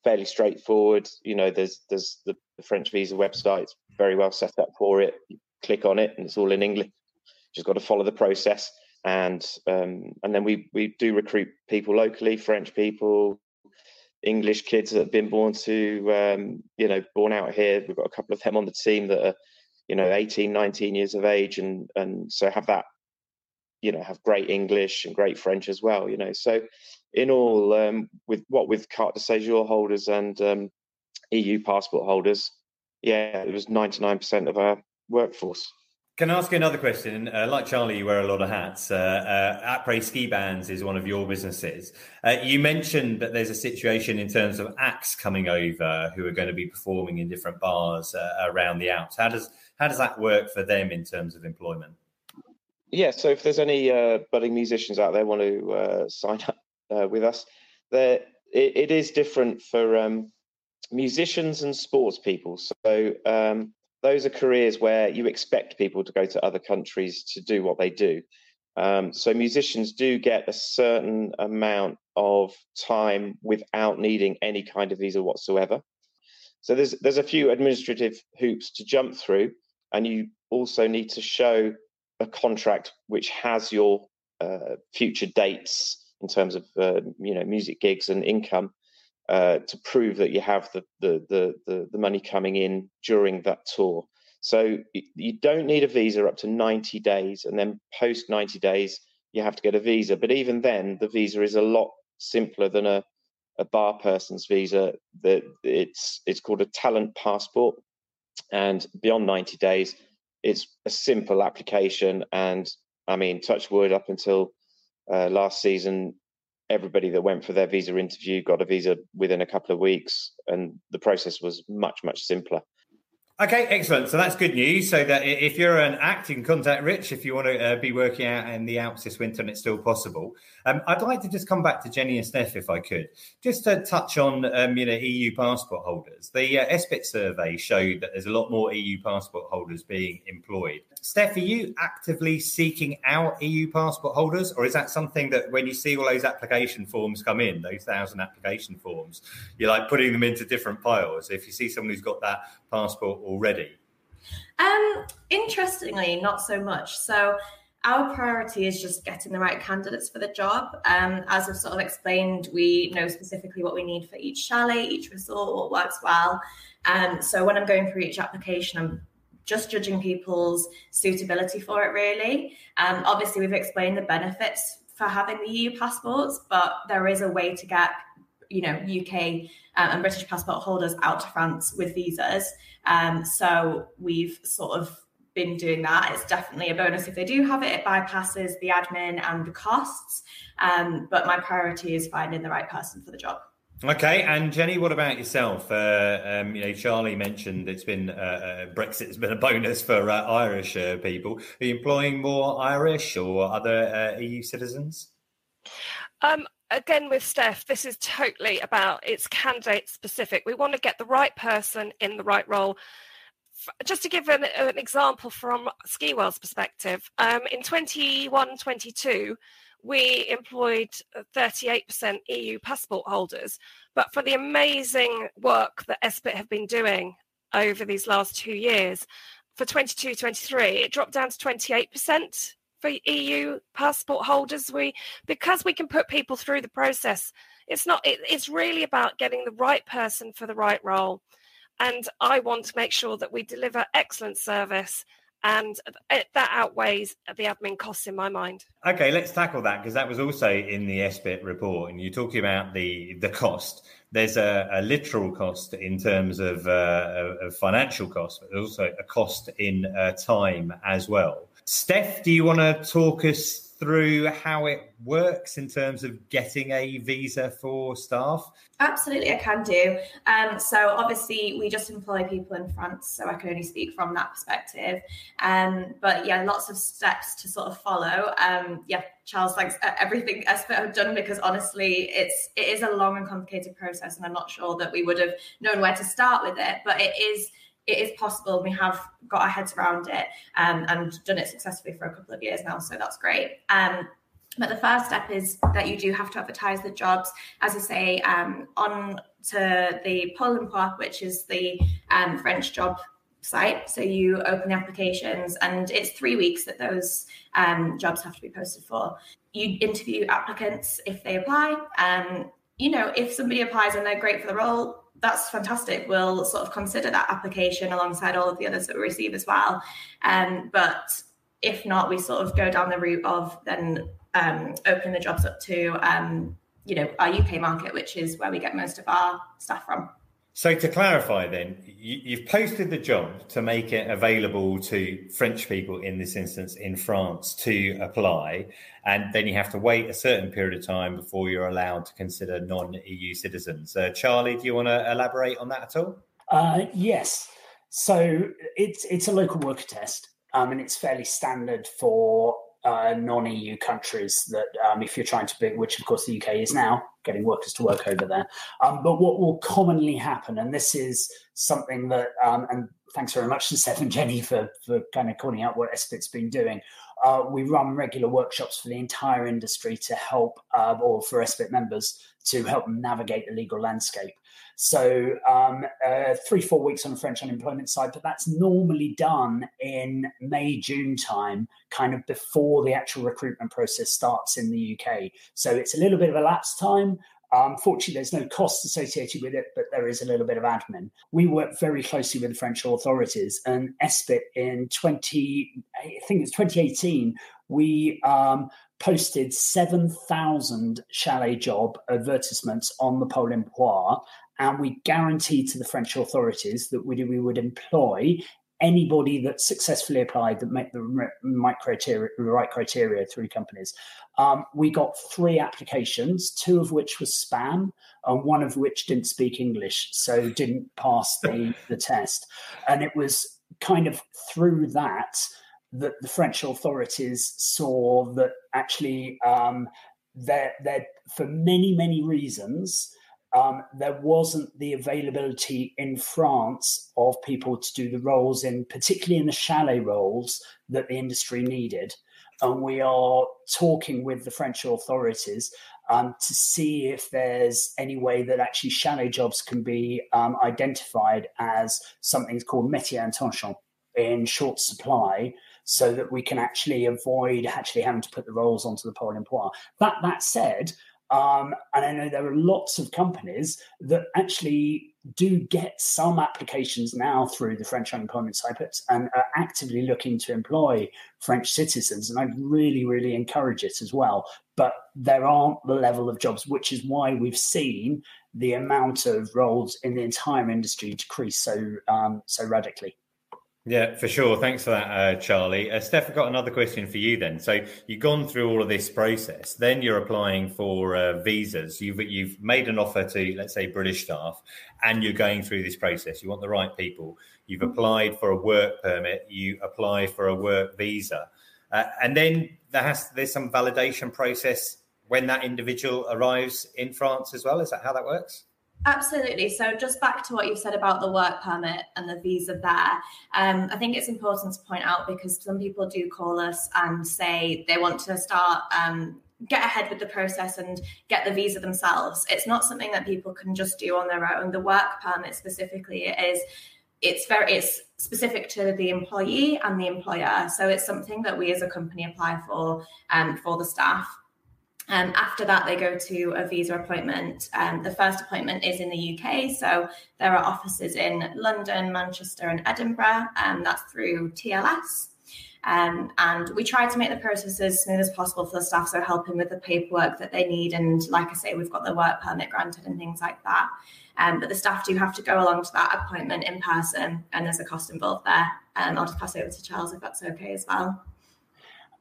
Fairly straightforward. You know, there's there's the, the French visa website. It's very well set up for it. You click on it, and it's all in English. Just got to follow the process and um, and then we we do recruit people locally, French people, English kids that have been born to um, you know born out here. We've got a couple of them on the team that are you know 18, 19 years of age, and and so have that you know have great English and great French as well. You know, so in all, um, with what with carte de séjour holders and um, EU passport holders, yeah, it was ninety nine percent of our workforce. Can I ask you another question? Uh, like Charlie, you wear a lot of hats. Uh, uh, Après Ski Bands is one of your businesses. Uh, you mentioned that there's a situation in terms of acts coming over who are going to be performing in different bars uh, around the Alps. How does how does that work for them in terms of employment? Yeah, so if there's any uh, budding musicians out there want to uh, sign up with us, there it, it is different for um, musicians and sports people. So um, those are careers where you expect people to go to other countries to do what they do. Um, so musicians do get a certain amount of time without needing any kind of visa whatsoever. So there's there's a few administrative hoops to jump through, and you also need to show a contract which has your uh, future dates in terms of uh, you know music gigs and income uh, to prove that you have the, the, the, the, the money coming in during that tour. So you don't need a visa up to 90 days, and then post 90 days, you have to get a visa. But even then, the visa is a lot simpler than a, a bar person's visa. That it's it's called a talent passport, and beyond 90 days, it's a simple application. And I mean, touch wood, up until uh, last season, everybody that went for their visa interview got a visa within a couple of weeks, and the process was much much simpler. Okay, excellent. So that's good news. So that if you're an act, you can contact Rich if you want to uh, be working out in the Alps this winter and it's still possible. Um, I'd like to just come back to Jenny and Steph if I could, just to touch on um, you know EU passport holders. The uh, survey showed that there's a lot more EU passport holders being employed. Steph, are you actively seeking out EU passport holders, or is that something that when you see all those application forms come in, those thousand application forms, you're like putting them into different piles? If you see someone who's got that passport already? Um, interestingly, not so much. So our priority is just getting the right candidates for the job. Um, as I've sort of explained, we know specifically what we need for each chalet, each resort, what works well. Um, so when I'm going through each application, I'm just judging people's suitability for it, really. Um, obviously, we've explained the benefits for having the EU passports, but there is a way to get you know UK um, and British passport holders out to France with visas. Um, so we've sort of been doing that. It's definitely a bonus if they do have it. It bypasses the admin and the costs. Um, but my priority is finding the right person for the job. Okay, and Jenny, what about yourself? Uh, um, you know, Charlie mentioned it's been uh, uh Brexit has been a bonus for uh, Irish uh, people. Are you employing more Irish or other uh, EU citizens? Um, again, with Steph, this is totally about it's candidate specific. We want to get the right person in the right role just to give an, an example from Skiworld's perspective, um, in 21 22, we employed uh, 38% EU passport holders. But for the amazing work that SBiT have been doing over these last two years, for 22 23, it dropped down to 28% for EU passport holders. We because we can put people through the process. It's not. It, it's really about getting the right person for the right role. And I want to make sure that we deliver excellent service and that outweighs the admin costs in my mind. Okay, let's tackle that because that was also in the SBiT report, and you're talking about the the cost. There's a, a literal cost in terms of, uh, of financial cost, but also a cost in uh, time as well. Steph, do you want to talk us through how it works in terms of getting a visa for staff? Absolutely, I can do. Um, so obviously, we just employ people in France, so I can only speak from that perspective. Um, but yeah, lots of steps to sort of follow. Um, yeah, Charles, thanks uh, everything SBiT have done because honestly, it's it is a long and complicated process, and I'm not sure that we would have known where to start with it. But it is it is possible. We have got our heads around it um, and done it successfully for a couple of years now. So that's great. Um, but the first step is that you do have to advertise the jobs, as I say, um, on to the Pôle emploi, which is the um, French job site. So you open applications, and it's three weeks that those um, jobs have to be posted for. You interview applicants if they apply. Um, you know, if somebody applies and they're great for the role, that's fantastic. We'll sort of consider that application alongside all of the others that we receive as well. Um, but if not, we sort of go down the route of then um, opening the jobs up to um, you know our UK market, which is where we get most of our staff from. So to clarify, then you, have posted the job to make it available to French people in this instance in France to apply, and then you have to wait a certain period of time before you're allowed to consider non-EU citizens. Uh, Charlie, do you want to elaborate on that at all? Uh, yes. So it's it's a local worker test, um, and it's fairly standard for uh, non-EU countries that um, if you're trying to be, which of course the UK is now, getting workers to work over there. Um, but what will commonly happen, and this is something that, um, and thanks very much to Steph and Jenny for, for kind of calling out what SBiT's been doing. Uh, we run regular workshops for the entire industry to help, uh, or for SBiT members to help navigate the legal landscape. So um, uh, three, four weeks on the French unemployment side, but that's normally done in May, June time, kind of before the actual recruitment process starts in the UK. So it's a little bit of a lapse time. Um, fortunately, there's no cost associated with it, but there is a little bit of admin. We work very closely with the French authorities, and SBiT in 20, I think it's 2018, we um, posted 7,000 chalet job advertisements on the Pôle emploi, and we guaranteed to the French authorities that we, we would employ anybody that successfully applied that met the right criteria, right criteria through companies. Um, we got three applications, two of which was spam, and one of which didn't speak English, so didn't pass the, the test. And it was kind of through that that the French authorities saw that actually um, that for many many reasons um, there wasn't the availability in France of people to do the roles in, particularly in the chalet roles that the industry needed. And we are talking with the French authorities um, to see if there's any way that actually chalet jobs can be um, identified as something called métier en tension in short supply so that we can actually avoid actually having to put the roles onto the Pôle emploi. That that said, um, and I know there are lots of companies that actually do get some applications now through the French unemployment site and are actively looking to employ French citizens. And I really, really encourage it as well. But there aren't the level of jobs, which is why we've seen the amount of roles in the entire industry decrease so um, so radically. Yeah, for sure. Thanks for that, uh, Charlie. Uh, Steph, I've got another question for you then. So you've gone through all of this process, then you're applying for uh, visas. You've you've made an offer to, let's say, British staff, and you're going through this process. You want the right people. You've applied for a work permit. You apply for a work visa, uh, and then there has there's some validation process when that individual arrives in France as well. Is that how that works? Absolutely. So, just back to what you've said about the work permit and the visa there, um, I think it's important to point out because some people do call us and say they want to start. Um, get ahead with the process and get the visa themselves. It's not something that people can just do on their own. The work permit specifically is it's very it's specific to the employee and the employer. So it's something that we as a company apply for um, for the staff. Um, after that, they go to a visa appointment. Um, the first appointment is in the UK. So there are offices in London, Manchester, and Edinburgh. And that's through TLS. Um, and we try to make the process as smooth as possible for the staff, so helping with the paperwork that they need. And like I say, we've got the work permit granted and things like that. Um, but the staff do have to go along to that appointment in person, and there's a cost involved there. Um, I'll just pass over to Charles if that's okay as well.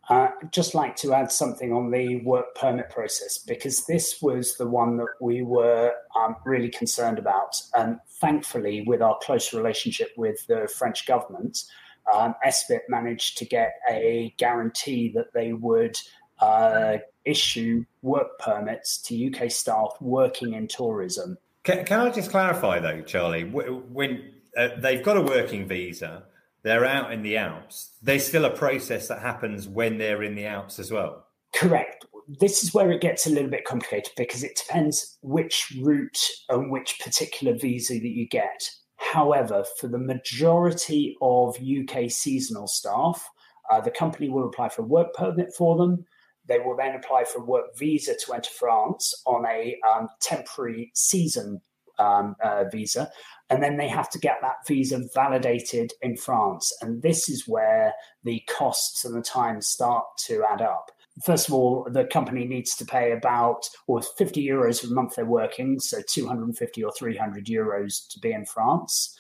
Uh, I'd just like to add something on the work permit process because this was the one that we were um, really concerned about. And thankfully, with our close relationship with the French government, um, SBiT managed to get a guarantee that they would uh, issue work permits to UK staff working in tourism. Can, can I just clarify, though, Charlie? When uh, they've got a working visa, they're out in the Alps. There's still a process that happens when they're in the Alps as well. Correct. This is where it gets a little bit complicated because it depends which route and which particular visa that you get. However, for the majority of UK seasonal staff, uh, the company will apply for a work permit for them. They will then apply for a work visa to enter France on a um, temporary season um, uh, visa, and then they have to get that visa validated in France. And this is where the costs and the time start to add up. First of all, the company needs to pay about or 50 euros a month they're working, so 250 or 300 euros to be in France.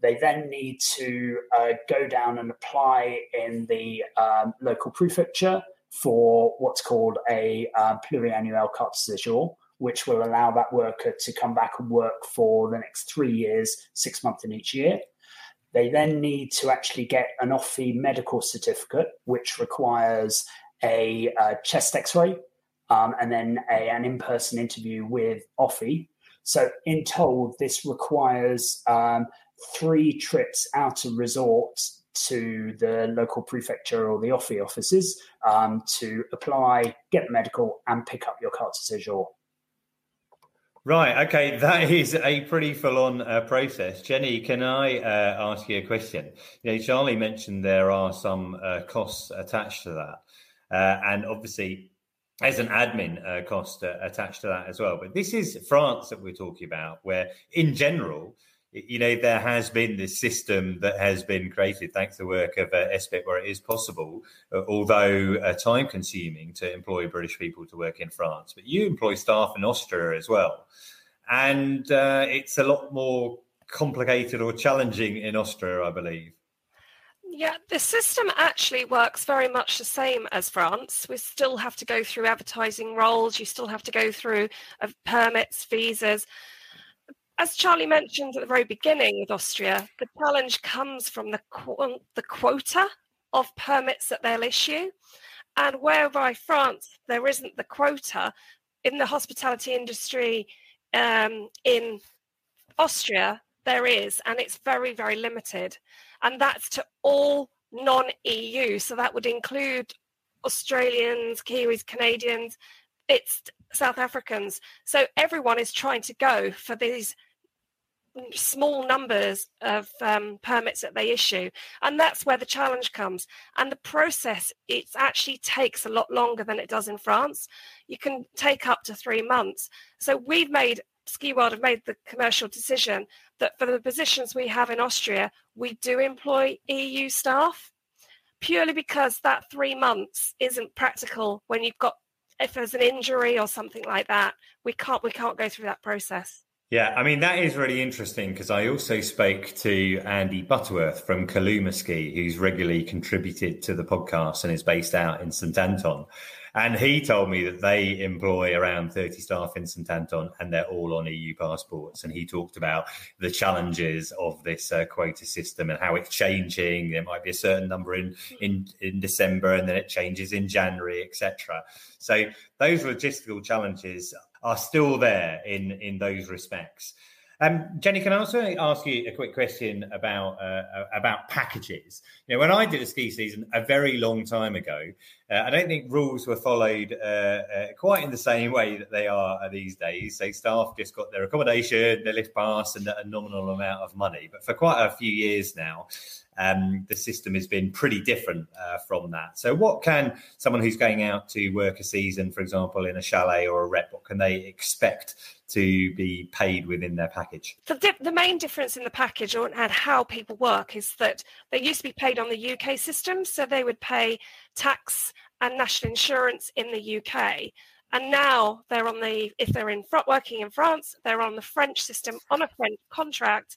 They then need to uh, go down and apply in the um, local prefecture for what's called a uh, pluriannuel carte de which will allow that worker to come back and work for the next three years, six months in each year. They then need to actually get an OFI medical certificate, which requires a, a chest x ray um, and then a, an in person interview with OFI. So, in total, this requires um, three trips out of resort to the local prefecture or the OFI offices um, to apply, get medical, and pick up your carte de séjour. Right. Okay. That is a pretty full-on uh, process. Jenny, can I uh, ask you a question? You know, Charlie mentioned there are some uh, costs attached to that, uh, and obviously, there's an admin uh, cost uh, attached to that as well. But this is France that we're talking about, where in general, you know, there has been this system that has been created thanks to the work of uh, SBiT, where it is possible, uh, although uh, time consuming, to employ British people to work in France. But you employ staff in Austria as well. And uh, it's a lot more complicated or challenging in Austria, I believe. Yeah, the system actually works very much the same as France. We still have to go through advertising roles, you still have to go through uh, permits, visas as Charlie mentioned at the very beginning with Austria, the challenge comes from the qu- the quota of permits that they'll issue, and whereby France there isn't the quota in the hospitality industry um, in Austria there is, and it's very very limited, and that's to all non-EU. So that would include Australians, Kiwis, Canadians, it's South Africans. So everyone is trying to go for these small numbers of um, permits that they issue and that's where the challenge comes. And the process it actually takes a lot longer than it does in france. You can take up to three months. So we've made Skiworld have made the commercial decision that for the positions we have in austria we do employ eu staff purely because that three months isn't practical when you've got if there's an injury or something like that we can't we can't go through that process Yeah, I mean, that is really interesting because I also spoke to Andy Butterworth from Kaluma Ski, who's regularly contributed to the podcast and is based out in St Anton. And he told me that they employ around 30 staff in St Anton and they're all on EU passports. And he talked about the challenges of this uh, quota system and how it's changing. There might be a certain number in, in, in December and then it changes in January, etc. So those logistical challenges are still there in in those respects. Um, Jenny, can I also ask you a quick question about uh, uh, about packages? You know, when I did a ski season a very long time ago, uh, I don't think rules were followed uh, uh quite in the same way that they are these days. So staff just got their accommodation, their lift pass, and a nominal amount of money. But for quite a few years now, um, the system has been pretty different uh, from that. So, what can someone who's going out to work a season, for example, in a chalet or a rep, what can they expect to be paid within their package? The, di- the main difference in the package or, and how people work is that they used to be paid on the UK system, so they would pay tax and national insurance in the UK. And now they're on the, if they're in front working in France, they're on the French system on a French contract,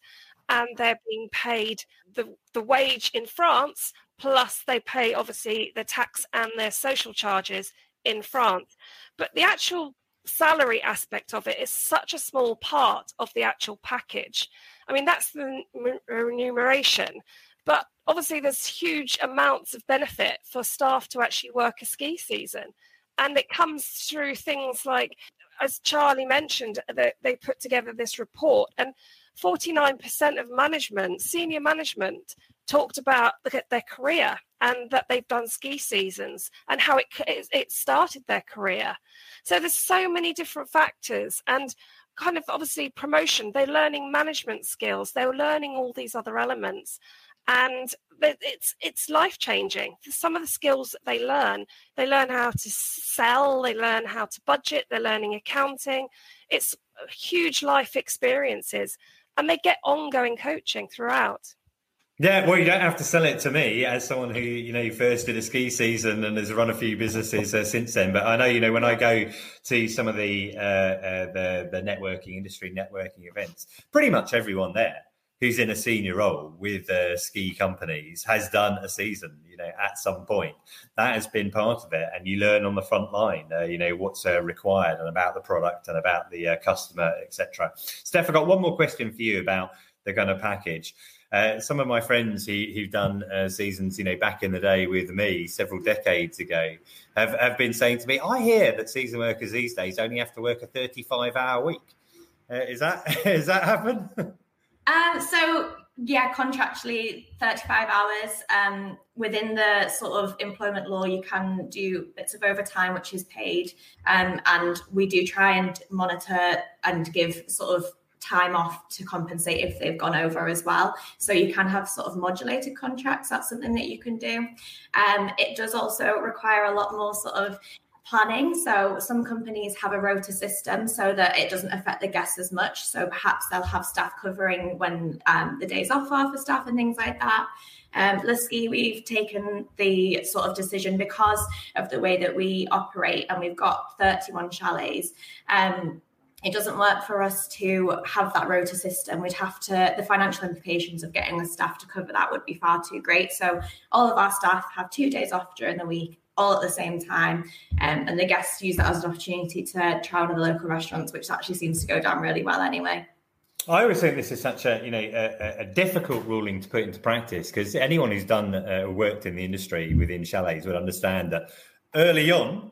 and they're being paid the, the wage in France, plus they pay obviously the tax and their social charges in France. But the actual salary aspect of it is such a small part of the actual package. I mean, that's the remuneration. But obviously, there's huge amounts of benefit for staff to actually work a ski season. And it comes through things like, as Charlie mentioned, that they put together this report. And 49% of management, senior management, talked about their career and that they've done ski seasons and how it, it started their career. So there's so many different factors and kind of obviously promotion. They're learning management skills. They're learning all these other elements, and it's it's life changing. Some of the skills that they learn, they learn how to sell. They learn how to budget. They're learning accounting. It's uh, huge life experiences and they get ongoing coaching throughout. Yeah, well, you don't have to sell it to me as someone who you know first did a ski season and has run a few businesses uh, since then. But I know you know when I go to some of the uh, uh, the the networking industry networking events, pretty much everyone there who's in a senior role with uh, ski companies has done a season, you know, at some point. That has been part of it, and you learn on the front line, uh, you know, what's uh, required and about the product and about the uh, customer, etc. Steph, I've got one more question for you about the Gunner package. Uh, some of my friends who, who've done uh, seasons, you know, back in the day with me several decades ago, have, have been saying to me, "I hear that season workers these days only have to work a thirty-five hour week." is that is that happen? Um, so yeah, contractually 35 hours. Um, within the sort of employment law, you can do bits of overtime, which is paid. Um, and we do try and monitor and give sort of time off to compensate if they've gone over as well. So you can have sort of modulated contracts. That's something that you can do. Um, it does also require a lot more sort of planning. So some companies have a rota system so that it doesn't affect the guests as much. So perhaps they'll have staff covering when um, the days off are for staff and things like that. Um, Le Ski, we've taken the sort of decision because of the way that we operate, and we've got 31 chalets. Um, it doesn't work for us to have that rota system. We'd have to, the financial implications of getting the staff to cover that would be far too great. So, all of our staff have two days off during the week all at the same time. Um, and the guests use that as an opportunity to try one of the local restaurants, which actually seems to go down really well anyway. I always think this is such a you know a, a difficult ruling to put into practice because anyone who's done uh, worked in the industry within chalets would understand that early on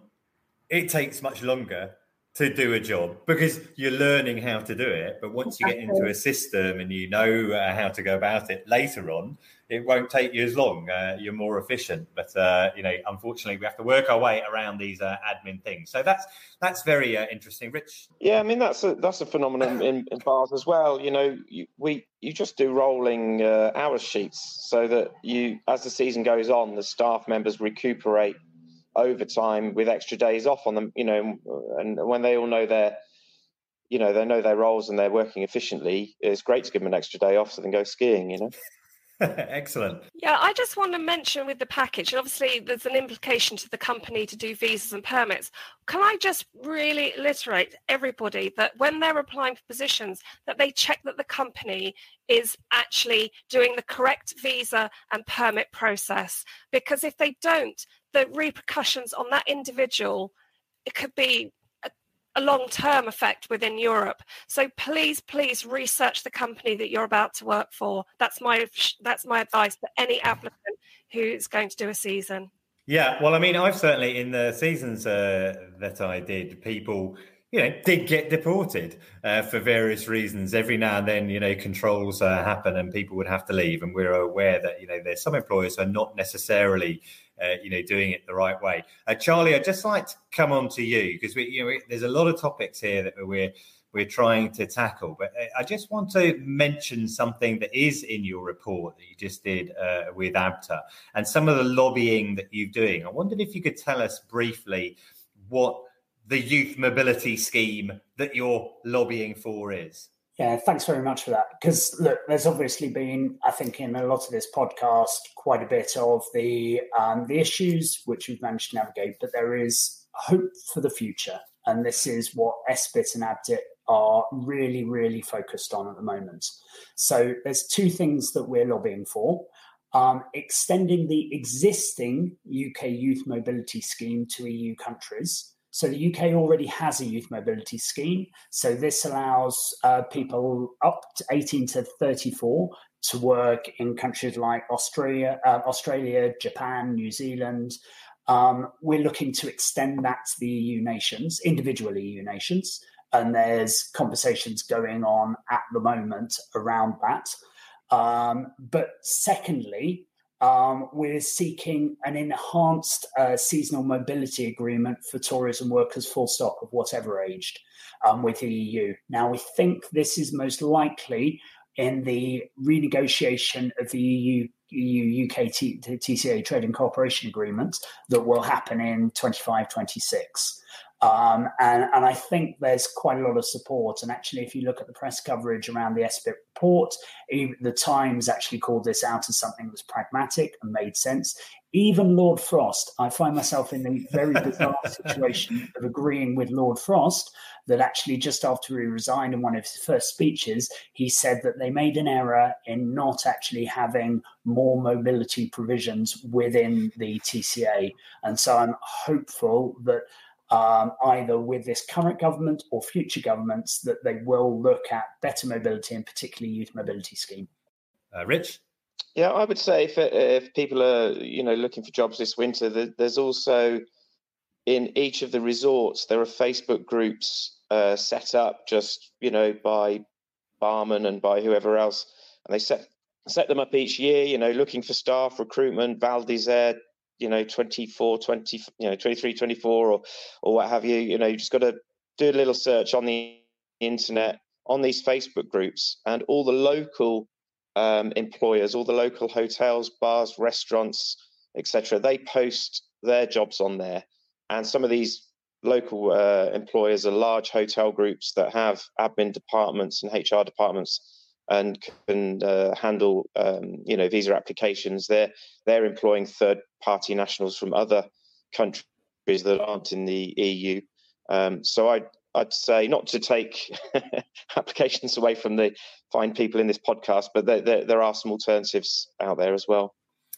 it takes much longer to do a job because you're learning how to do it. But once you get into a system and you know uh, how to go about it later on, it won't take you as long. Uh, you're more efficient. But uh, you know, unfortunately, we have to work our way around these uh, admin things. So that's that's very uh, interesting, Rich. Yeah, I mean that's a that's a phenomenon in, in bars as well. You know, you, we you just do rolling uh, hours sheets so that you, as the season goes on, the staff members recuperate overtime with extra days off on them, you know, and when they all know their, you know, they know their roles and they're working efficiently, it's great to give them an extra day off so they can go skiing, you know. Excellent. Yeah, I just want to mention with the package, and obviously there's an implication to the company to do visas and permits. Can I just really iterate everybody that when they're applying for positions, that they check that the company is actually doing the correct visa and permit process? Because if they don't, the repercussions on that individual it could be a long term effect within Europe. So please, please research the company that you're about to work for. That's my that's my advice for any applicant who's going to do a season. Yeah, well, I mean, I've certainly in the seasons uh, that I did, people you know did get deported uh, for various reasons. Every now and then, you know, controls uh, happen and people would have to leave, and we're aware that you know there's some employers are not necessarily uh, you know, doing it the right way. Uh, Charlie, I'd just like to come on to you because we, you know, we, there's a lot of topics here that we're we're trying to tackle. But uh, I just want to mention something that is in your report that you just did uh, with ABTA and some of the lobbying that you're doing. I wondered if you could tell us briefly what the youth mobility scheme that you're lobbying for is. Yeah, thanks very much for that. Because look, there's obviously been, I think, in a lot of this podcast, quite a bit of the um, the issues which we've managed to navigate, but there is hope for the future, and this is what SBiT and ABTA are really, really focused on at the moment. So there's two things that we're lobbying for. Um, extending the existing UK youth mobility scheme to EU countries so the UK already has a youth mobility scheme. So this allows uh, people up to 18 to 34 to work in countries like Australia, uh, Australia, Japan, New Zealand. Um, we're looking to extend that to the EU nations, individual EU nations, and there's conversations going on at the moment around that. Um, but secondly, um, we're seeking an enhanced uh, seasonal mobility agreement for tourism workers, full stop, of whatever aged, um, with the EU. Now, we think this is most likely in the renegotiation of the EU EU UK T- TCA Trading Cooperation Agreement that will happen in 25 26. Um, and, and, I think there's quite a lot of support. And actually, if you look at the press coverage around the SBiT report, the Times actually called this out as something that was pragmatic and made sense. Even Lord Frost, I find myself in the very bizarre situation of agreeing with Lord Frost that actually just after he resigned in one of his first speeches, he said that they made an error in not actually having more mobility provisions within the TCA. And so I'm hopeful that um, either with this current government or future governments, that they will look at better mobility and particularly youth mobility scheme. Uh, Rich? Yeah, I would say if if people are you know looking for jobs this winter, there's also in each of the resorts there are Facebook groups uh, set up just you know by barman and by whoever else, and they set set them up each year. You know, looking for staff, recruitment, Val d'Isere, you know 24 20 you know 23 24 or or what have you you know you just got to do a little search on the internet on these facebook groups and all the local um, employers all the local hotels bars restaurants etc they post their jobs on there. And some of these local uh, employers are large hotel groups that have admin departments and hr departments and can uh, handle um, you know visa applications. They're they're employing third party nationals from other countries that aren't in the EU. Um, so I'd I'd say not to take applications away from the fine people in this podcast, but there, there, there are some alternatives out there as well.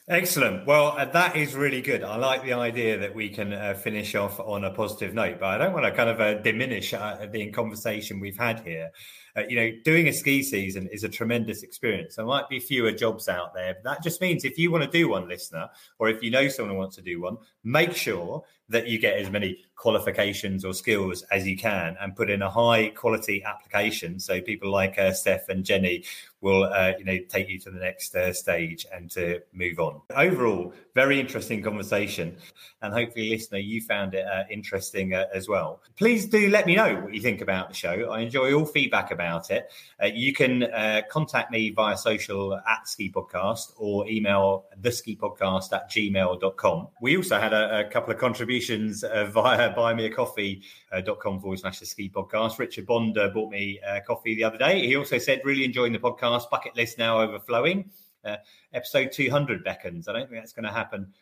Excellent. Well, uh, that is really good. I like the idea that we can uh, finish off on a positive note, but I don't want to kind of uh, diminish uh, the conversation we've had here uh, you know, doing a ski season is a tremendous experience. There might be fewer jobs out there, but that just means if you want to do one, listener, or if you know someone who wants to do one, make sure that you get as many qualifications or skills as you can and put in a high quality application. So people like uh, Steph and Jenny will, uh, you know, take you to the next uh, stage and to move on. Overall, very interesting conversation, and hopefully, listener, you found it uh, interesting uh, as well. Please do let me know what you think about the show. I enjoy all feedback about it. Uh, you can contact me via social at Ski Podcast or email the ski podcast at gmail.com. We also had a, a couple of contributions via buymeacoffee.com uh, forward slash the ski podcast. Richard Bond uh, bought me a coffee the other day. He also said, really enjoying the podcast, bucket list now overflowing. uh, episode 200 beckons. I don't think that's going to happen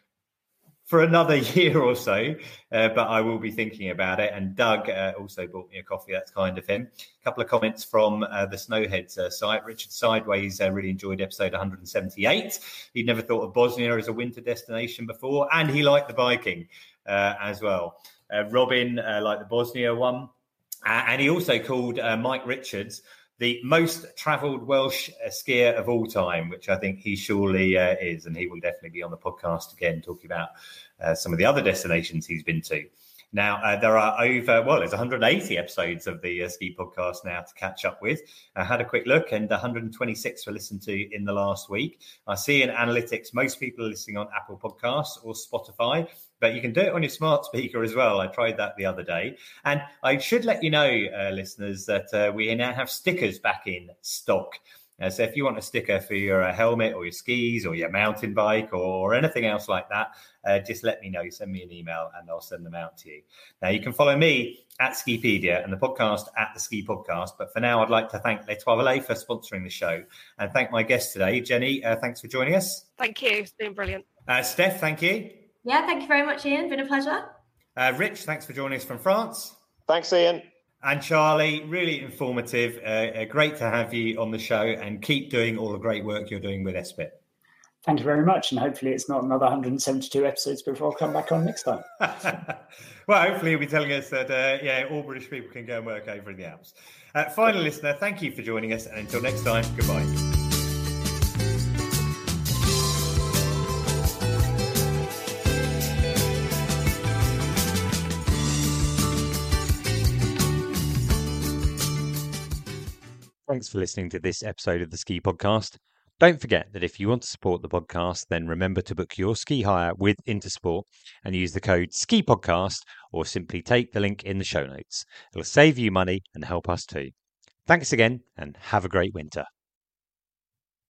for another year or so, uh, but I will be thinking about it. And Doug uh, also bought me a coffee. That's kind of him. A couple of comments from uh, the Snowheads uh, site. Richard Sideways uh, really enjoyed episode 178. He'd never thought of Bosnia as a winter destination before, and he liked the biking uh, as well. Robin liked the Bosnia one. and he also called Mike Richards the most travelled Welsh uh, skier of all time, which I think he surely uh, is, and he will definitely be on the podcast again talking about uh, some of the other destinations he's been to. Now, uh, there are over, well, there's 180 episodes of the uh, Ski Podcast now to catch up with. I had a quick look and 126 were listened to in the last week. I see in analytics, most people are listening on Apple Podcasts or Spotify, but you can do it on your smart speaker as well. I tried that the other day. And I should let you know, uh, listeners, that uh, we now have stickers back in stock. Uh, so if you want a sticker for your uh, helmet or your skis or your mountain bike or anything else like that, uh, just let me know. Send me an email and I'll send them out to you. Now you can follow me at Skipedia and the podcast at the Ski Podcast. But for now, I'd like to thank Les Trois for sponsoring the show and thank my guest today, Jenny. Uh, thanks for joining us. Thank you. It's been brilliant. Uh, Steph, thank you. Yeah, thank you very much, Iain. Been a pleasure. Uh, Rich, thanks for joining us from France. Thanks, Iain. And Charlie, really informative. Uh, uh, great to have you on the show and keep doing all the great work you're doing with SBiT. Thank you very much. And hopefully, it's not another 172 episodes before I come back on next time. well, hopefully, you'll be telling us that, uh, yeah, all British people can go and work over in the Alps. Uh, final listener, thank you for joining us. And until next time, goodbye. Thanks for listening to this episode of the Ski Podcast. Don't forget that if you want to support the podcast, then remember to book your ski hire with Intersport and use the code Ski Podcast or simply take the link in the show notes. It'll save you money and help us too. Thanks again and have a great winter.